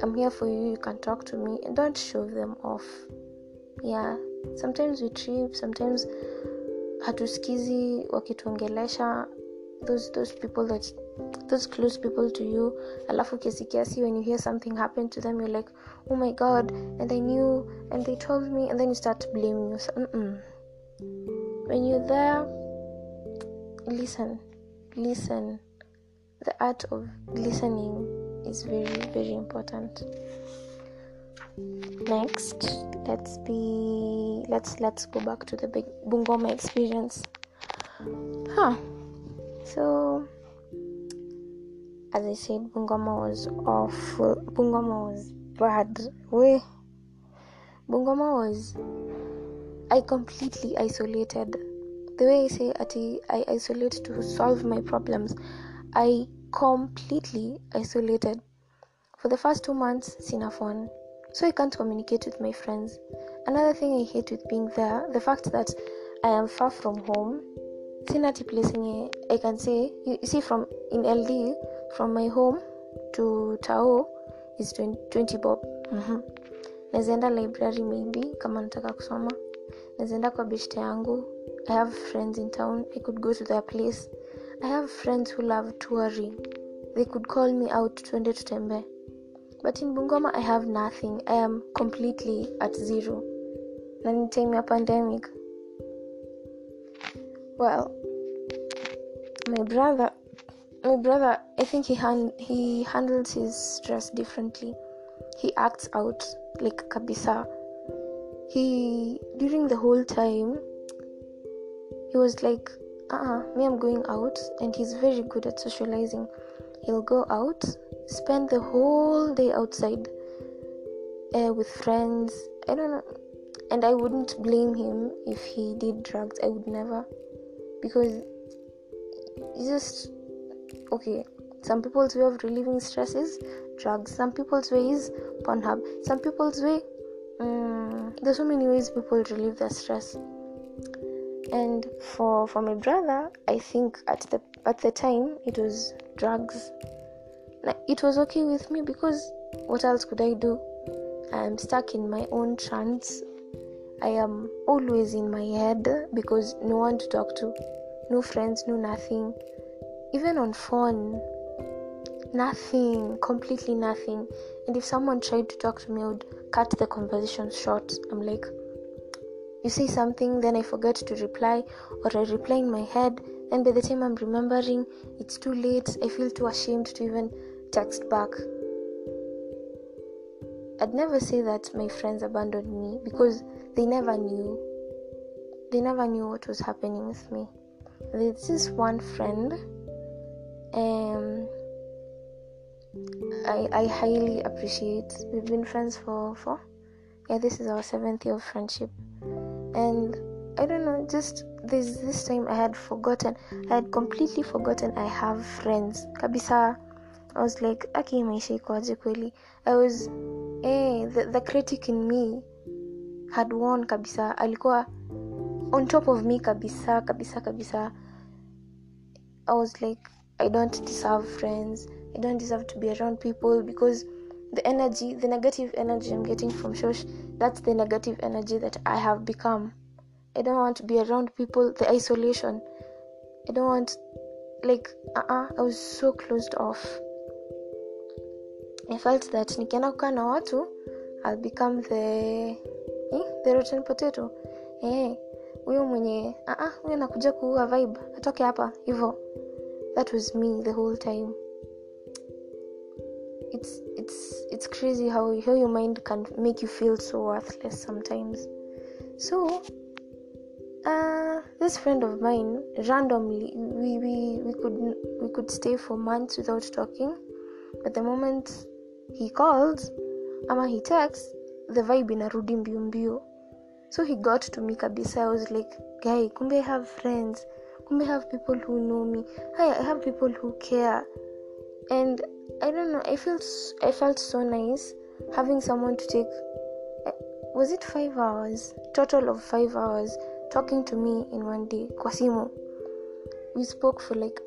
i'm here for you you can talk to me and don't show them off. Yeah. Sometimes we trip sometimes hatusikizi wakituongelesha those those people that those close people to you alafu kiasi kiasi when you hear something happen to them you're like oh my god and i knew and they told me and then you start blaming yourself Mm-mm. when you're there listen listen. The art of listening is very very important. Next let's be let's let's go back to the big bungoma experience. Huh. So as i said bungoma was awful. Bungoma was bad. Way bungoma was i completely isolated. The way i say ati i isolate to solve my problems. I completely isolated. For the first two months sina so I can't communicate with my friends. Another thing I hate with being there, the fact that I am far from home, sina ati place i can say you, you see from in ld from my home to tao is 20, 20 bob. Mm-hmm. nawezaenda library maybe kama nataka kusoma. Nawezaenda kwa bishta yangu. I have friends in town. I could go to their place. I have friends who love touring. They could call me out tuende tutembee. But in bungoma i have nothing. I am completely at zero. Na ni time ya pandemic. Well my brother my brother i think he han- he handles his stress differently. He acts out like kabisa. He during the whole time he was like uh-uh me i'm going out and he's very good at socializing. He'll go out spend the whole day outside uh, with friends. I don't know and i wouldn't blame him if he did drugs. I would never because it's just okay some people's way of relieving stress is drugs. Some people's way is pornhub. Some people's way um, there's so many ways people relieve their stress. And for for my brother i think at the at the time it was drugs. It was okay with me because what else could i do? I'm stuck in my own trance. I am always in my head because no one to talk to no friends no nothing even on phone nothing completely nothing. And if someone tried to talk to me i would cut the conversation short. I'm like you say something then i forget to reply or i reply in my head then by the time i'm remembering it's too late. I feel too ashamed to even text back. I'd never say that my friends abandoned me because they never knew. They never knew what was happening with me. There's this one friend um I, I highly appreciate we've been friends for for yeah this is our seventh year of friendship. And I don't know just this this time I had forgotten I had completely forgotten I have friends. Kabisa I was like aki maisha ikoaje kweli? I was eh the, the critic in me had won kabisa. Alikuwa on top of me kabisa kabisa kabisa. I was like I don't deserve friends I don't deserve to be around people because the energy, the negative energy I'm getting from Shosh, that's the negative energy that I have become. I don't want to be around people, the isolation. I don't want, like, uh uh I was so closed off. I felt that nikienda kukaa na watu, I'll become the, eh, the rotten potato. Eh, huyo mwenye, uh uh anakuja kuua vibe, atoke hapa, hivyo. That was me the whole time. It's it's it's crazy how how your mind can make you feel so worthless sometimes. So uh this friend of mine randomly we we we could we could stay for months without talking. But the moment he called ama he texts the vibe inarudi mbio mbio so he got to me kabisa. I was like guy kumbe i have friends kumbe have people who know me hi i have people who care and I don't know. I felt I felt so nice having someone to take. Was it five hours? Total of five hours talking to me in one day. Kwasimo. We spoke for like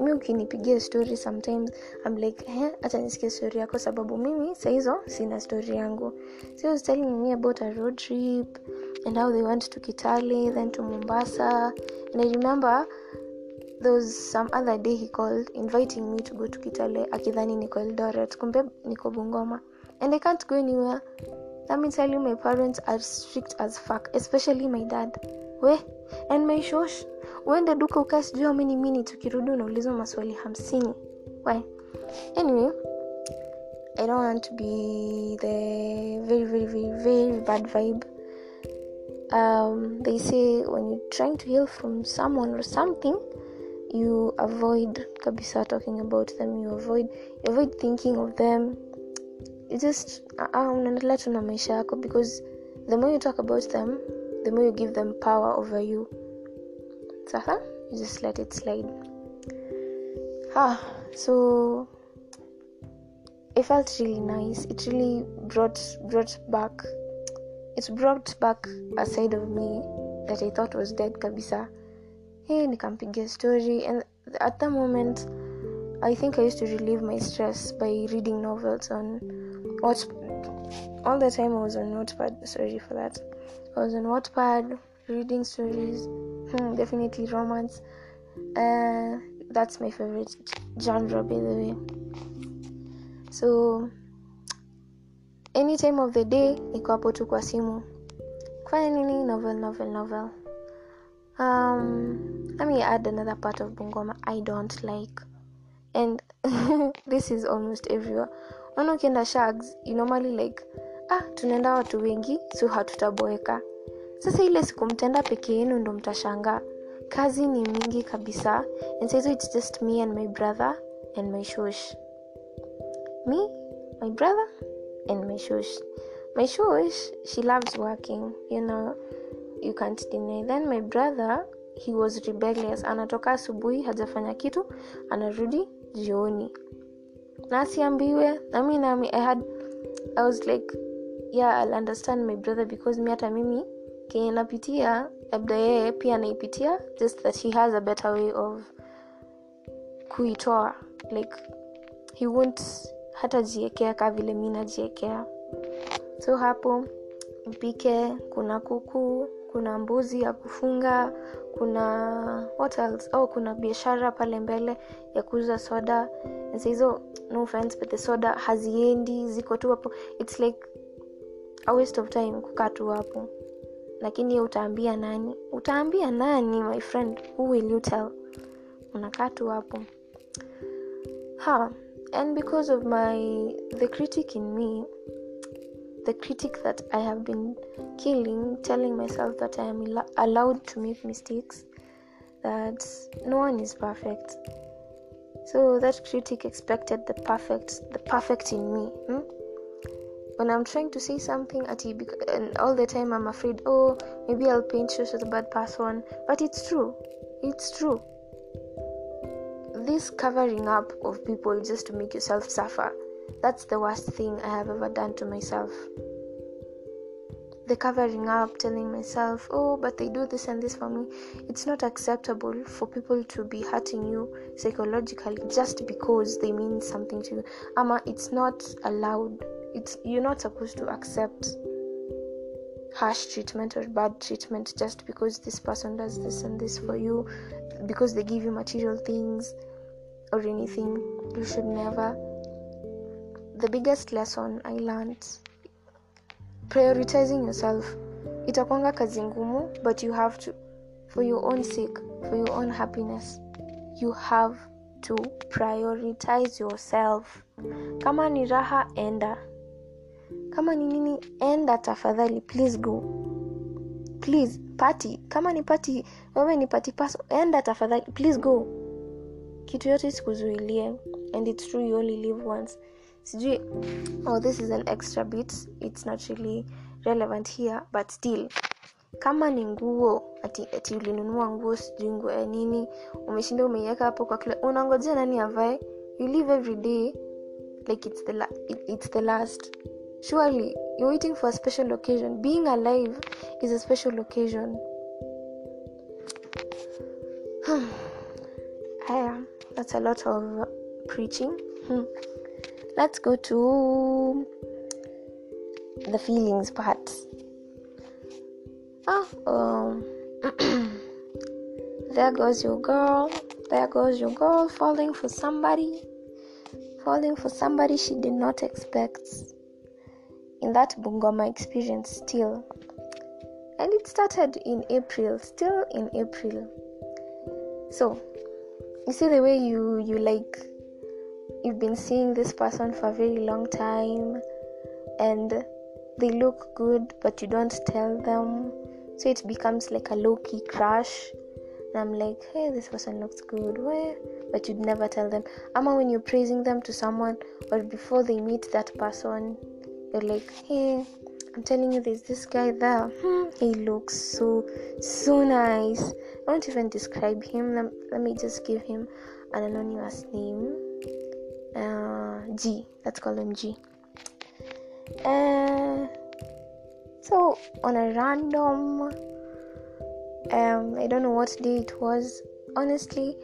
mi ukinipigia story sometimes I'm like eh, acha nisikie story yako sababu mimi sahizo sina story yangu. So telling me about a road trip and how they went to Kitale then to Mombasa. And I remember there was some other day he called inviting me to go to kitale akidhani niko eldoret kumbe niko and i can't go anywhere. Let me tell you my parents are strict as fuck especially my dad. We and my shosh. Uende duka ukaa sijui how many minutes. Ukirudi unaulizwa maswali hamsini. Why? Anyway i don't want to be the very very very very bad vibe um, they say when you're trying to heal from someone or something you avoid kabisa talking about them you avoid you avoid thinking of them. You just uh, unaendelea tu na maisha yako because the more you talk about them the more you give them power over you. Sasa you just let it slide. Ah so it felt really nice. It really brought brought back it brought back a side of me that I thought was dead kabisa. Hey, nikampigia story and at that moment I think I used to relieve my stress by reading novels on what all the time I was on Notepad. Sorry for that. I was on Wattpad reading stories. Hmm, definitely romance. Uh, that's my favorite genre, by the way. So any time of the day niko hapo tu kwa simu. Kufanya nini? Novel novel novel. Um let me add another part of bungoma i don't like. And this is almost everywhere. Ona ukienda shags normally like ah tunaenda watu wengi so hatutaboeka. Sasa ile siku mtaenda peke yenu ndo mtashangaa. Kazi ni mingi kabisa and so it's just me and my brother and my shush me? My brother and my shosh my shosh she loves working you know you can't deny. Then my brother he was rebellious. Anatoka asubuhi hajafanya kitu anarudi jioni. Na asiambiwe nami nami i had i was like yeah i'll understand my brother because mi hata mimi kenye napitia labda yeye pia anaipitia just that he has a better way of kuitoa. Like he won't hata jiekea kaa vile mi najiekea. So hapo mpike kuna kuku kuna mbuzi ya kufunga kuna what else? Oh, kuna biashara pale mbele ya kuuza soda. Hizo no soda haziendi ziko tu hapo. Its like a waste of time kukaa tu hapo. Lakini utaambia nani? Utaambia nani my friend? Who will you tell? Unakaa tu hapo. Ha and because of my the critic in me the critic that i have been killing telling myself that i am al- allowed to make mistakes that no one is perfect. So that critic expected the perfect the perfect in me hmm? when i'm trying to say something at you, and all the time i'm afraid oh maybe i'll paint you as a bad person but it's true. It's true this covering up of people just to make yourself suffer. That's the worst thing i have ever done to myself. The covering up telling myself oh but they do this and this for me. It's not acceptable for people to be hurting you psychologically just because they mean something to you. Ama it's not allowed. It's you're not supposed to accept harsh treatment or bad treatment just because this person does this and this for you because they give you material things or anything you should never. The biggest lesson i learned prioritizing yourself. Itakwanga kazi ngumu but you have to for your own sake for your own happiness you have to prioritize yourself. Kama ni raha enda. Kama ni nini enda tafadhali please go. Please party. Kama ni party wewe ni party person enda tafadhali please go kitu yote sikuzuilie. And it's true you only live once. Sijui oh this is an extra bit. It's not really relevant here but still. Kama ni nguo ati, ati ulinunua nguo sijui nguo ya nini umeshinda umeiweka hapo kwa kila unangojea nani avae? You live every day like it's the, la, it, it's the last. Surely you're waiting for a special occasion. Being alive is a special occasion. Haya that's a lot of preaching. Hmm. let's go to the feelings part. Oh, um, there goes your girl. There goes your girl falling for somebody. Falling for somebody she did not expect. In that bungoma experience still. And it started in april still in april. So you see the way you you like you've been seeing this person for a very long time and they look good but you don't tell them. So it becomes like a low-key crush. And i'm like hey this person looks good. Where? But you'd never tell them. Ama when you're praising them to someone or before they meet that person you're like hey i'm telling you there's this guy there. Hmm, he looks so so nice won't even describe him. Let, let me just give him an anonymous name. Uh, g. Let's call him g. Uh, so on a random Um, I don't know what day it was. Honestly,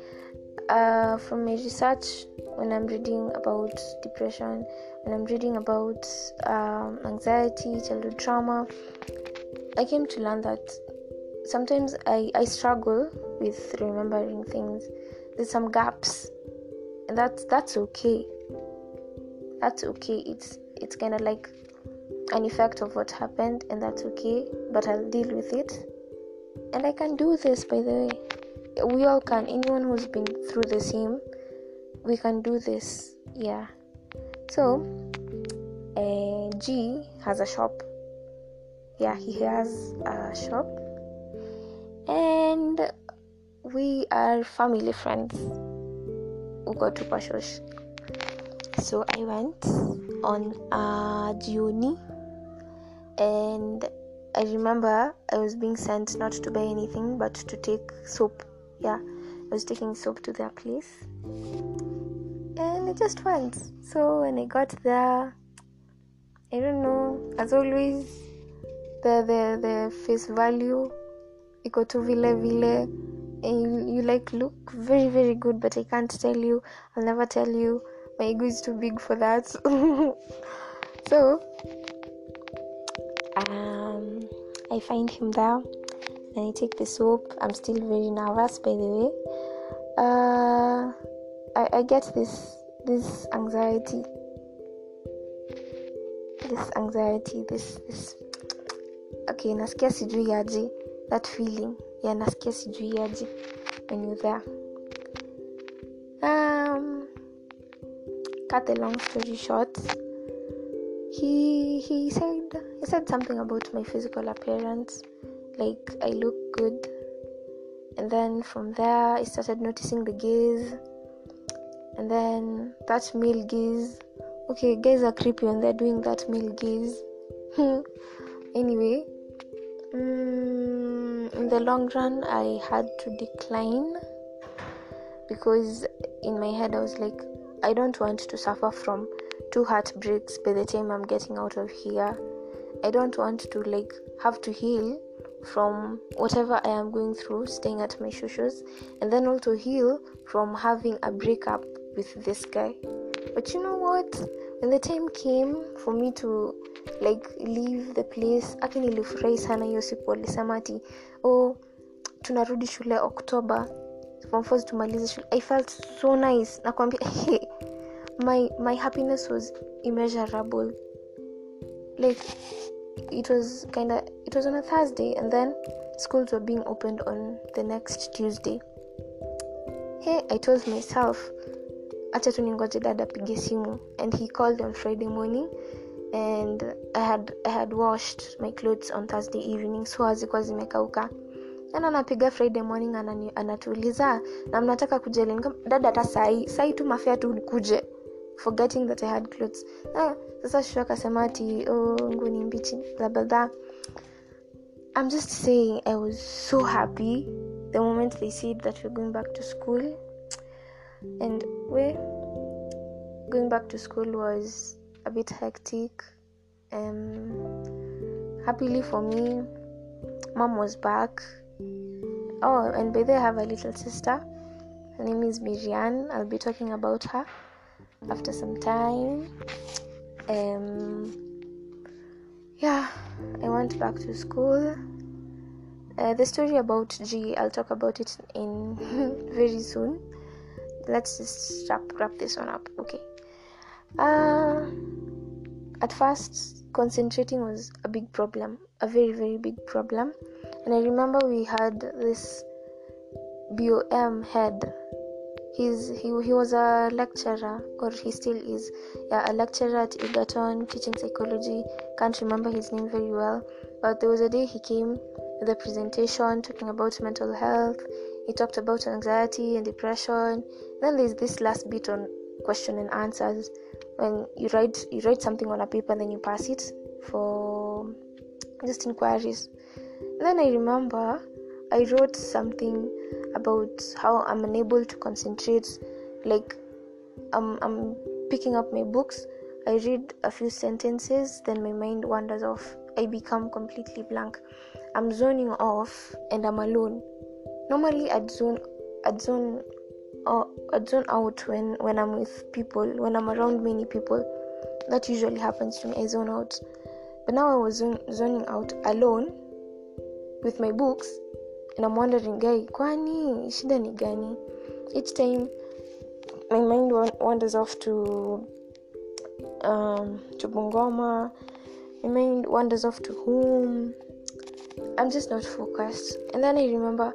uh, from my research, when I'm reading about depression, when I'm reading about um, anxiety, childhood trauma, I came to learn that sometimes I, I struggle with remembering things. There's some gaps, and that's that's okay. That's okay. It's it's kind of like an effect of what happened, and that's okay. But I'll deal with it, and I can do this. By the way, we all can. Anyone who's been through the same, we can do this. Yeah. So, uh, G has a shop. Yeah, he has a shop we are family friends who go to Pashosh. So I went on uh, a journey and I remember I was being sent not to buy anything but to take soap. Yeah, I was taking soap to their place. And I just went. So when I got there, I don't know, as always, the the, the face value iko to vile vile you like look very very good but i can't tell you. I'll never tell you. My ego is too big for that. So um, i find him there. And i take the soap. I'm still very nervous by the way. Uh, I, I get this this anxiety. This anxiety this this okay nasikia sijui aje that feeling ya nasikia sijui aje there um, cut the long story short he he said he said something about my physical appearance. Like i look good. And then from there i started noticing the gaze. And then that male gaze. Okay guys are creepy when they're doing that male gaze. Anyway mm, in the long run i had to decline because in my head i was like i don't want to suffer from two heartbreaks by the time i'm getting out of here. I don't want to like have to heal from whatever i am going through staying at my shushus and then also heal from having a breakup with this guy. But you know what when the time came for me to like leave the place. Aki nilifurahi sana hiyo siku walisema ati oh tunarudi shule fours tumalize shule. I felt so nice. Nakwambia hey, my my happiness was immeasurable. Like it was kind of it was on a thursday and then schools were being opened on the next tuesday. Hey i told myself acha tu ningoje dada apige simu. And he called on friday morning and I had, I had washed my clothes on thursday evening. So hazikuwa zimekauka. Tena anapiga friday morning anatuuliza na mnataka Nikam- dada hata sahii sahii tu mafea tu kuje. Forgetting that i had clothes. Ah, sasa shu akasema ati oh, mbichi bla bla bla. I'm just saying i was so happy the moment they said that we're going back to school and we going back to school was a bit hectic. Um happily for me mom was back. Oh and by the way i have a little sister. Her name is miriam i'll be talking about her after some time. Um yeah i went back to school. Uh, the story about g i'll talk about it in very soon let's just wrap, wrap this one up okay. Uh at first concentrating was a big problem a very very big problem. And i remember we had this bom head. He's he, he was a lecturer or he still is. Yeah a lecturer at egerton teaching psychology. Can't remember his name very well. But there was a day he came with a presentation talking about mental health he talked about anxiety and depression. Then there's this last bit on question and answers. When you write you write something on a paper and then you pass it for just inquiries. And then i remember i wrote something about how i'm unable to concentrate. Like I'm, I'm picking up my books. I read a few sentences then my mind wanders off. I become completely blank. I'm zoning off and I'm alone. Normally, I'd zone, I'd zone, uh, I'd zone out when when I'm with people, when I'm around many people. That usually happens to me. I zone out. But now I was zoning out alone with my books, and I'm wondering, guy, kwani shida ni gani? Each time my mind wanders off to um, to Bungoma. My mind wanders off to home. I'm just not focused. And then I remember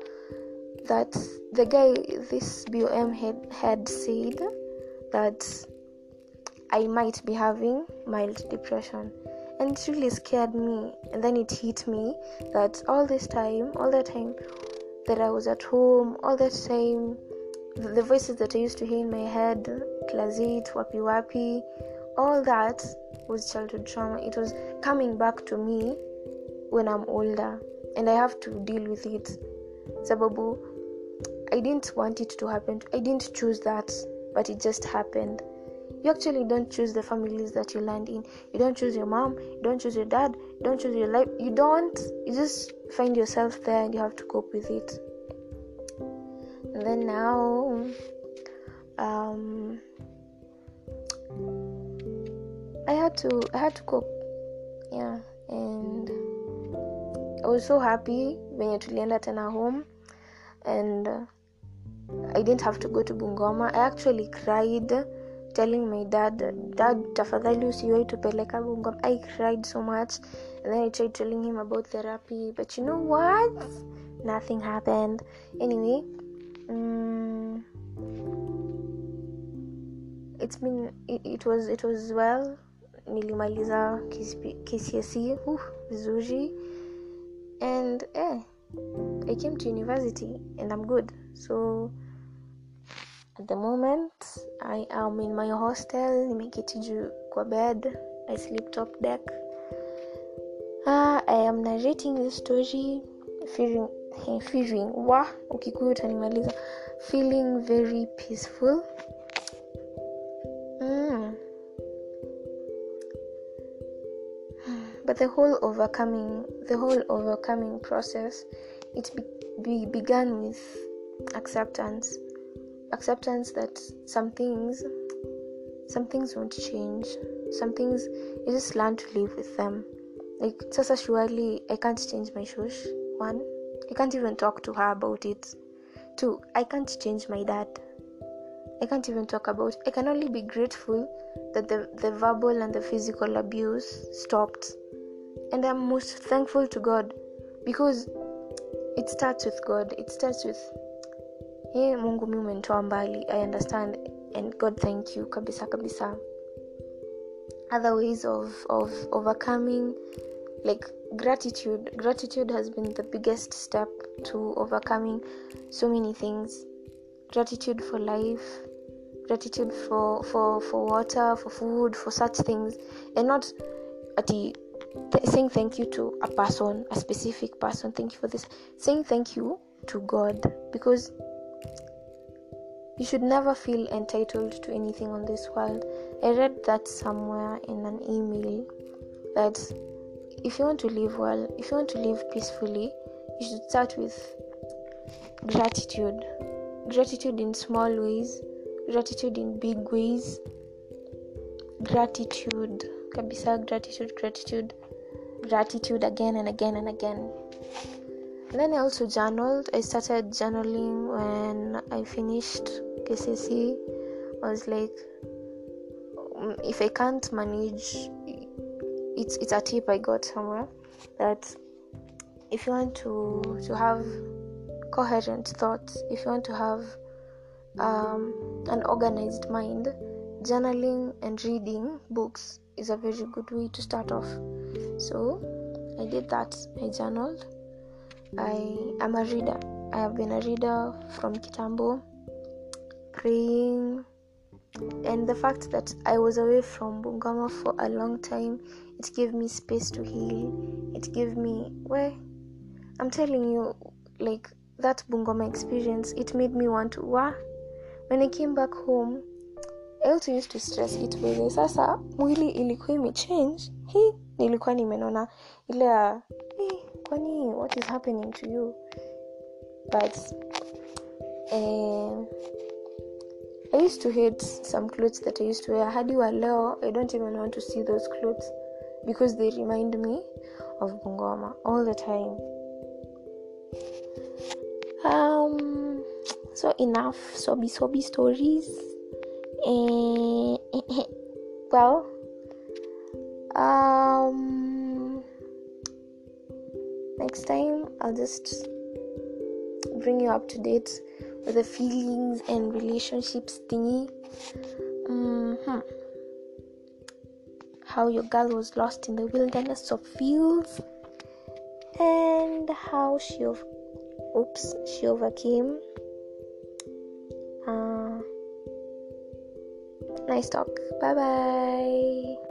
that the guy, this BOM had, had said that I might be having mild depression. And it really scared me. And then it hit me that all this time, all that time that I was at home, all that time, the voices that I used to hear in my head, 8, wapi wapi, all that was childhood trauma. It was coming back to me when I'm older, and I have to deal with it. Sababu, I didn't want it to happen. I didn't choose that, but it just happened. You actually don't choose the families that you land in. You don't choose your mom, you don't choose your dad, you don't choose your life. You don't. You just find yourself there and you have to cope with it. And then now, um, I had to I had to cope. Yeah, and I was so happy when tulienda tena home and uh, I didn't have to go to Bungoma. I actually cried telling my dad, Dad, tafadhali usiwahi tupeleka Bungoma. I cried so much and then I tried telling him about therapy, but you know what? Nothing happened. Anyway, um, it's been it, it was it was well nilimaliza KCSE uh, vizuri and eh, I came to university and I'm good. So at the moment. I am in my hostel, nimeketi juu kwa bed, I sleep top deck. Uh, I am narrating the story feeling hey, feeling wa ukikuyu utanimaliza feeling very peaceful. Mm. but the whole overcoming the whole overcoming process it be, be began with acceptance acceptance that some things some things won't change. Some things you just learn to live with them. Like sasa surely i can't change my shush one i can't even talk to her about it. Two i can't change my dad. I can't even talk about i can only be grateful that the, the verbal and the physical abuse stopped. And i'm most thankful to god because it starts with god. It starts with hey mungu mi umenitoa mbali. I understand and god thank you kabisa kabisa. Other ways of, of overcoming like gratitude. Gratitude has been the biggest step to overcoming so many things. Gratitude for life. Gratitude for for for water for food for such things. And not at the th- saying thank you to a person a specific person. Thank you for this. Saying thank you to god. Because you should never feel entitled to anything on this world. I read that somewhere in an email that if you want to live well if you want to live peacefully you should start with gratitude. Gratitude in small ways gratitude in big ways. Gratitude kabisa gratitude gratitude. Gratitude again and again and again. And then i also journaled. I started journaling when i finished KCSE i was like um, if i can't manage it's it's a tip i got somewhere that if you want to to have coherent thoughts if you want to have um, an organized mind journaling and reading books is a very good way to start off. So i did that. I journaled. I am a reader. I have been a reader from kitambo praying. And the fact that i was away from bungoma for a long time it gave me space to heal. It gave me well i'm telling you like that bungoma experience it made me want to wa when i came back home I also used to stress it vile sasa mwili ilikuwa imechange. Hi nilikuwa nimenona. Ile eh, kwani what is happening to you? But eh, i used to hate some clothes that i used to wear. Hadi wa leo i don't even want to see those clothes because they remind me of bungoma all the time. Um so enough sobi sobi stories. Eh, well um next time i'll just bring you up to date the feelings and relationships thingy. Mm-hmm. how your girl was lost in the wilderness of fields and how she ov- oops she overcame. Uh, nice talk. Bye bye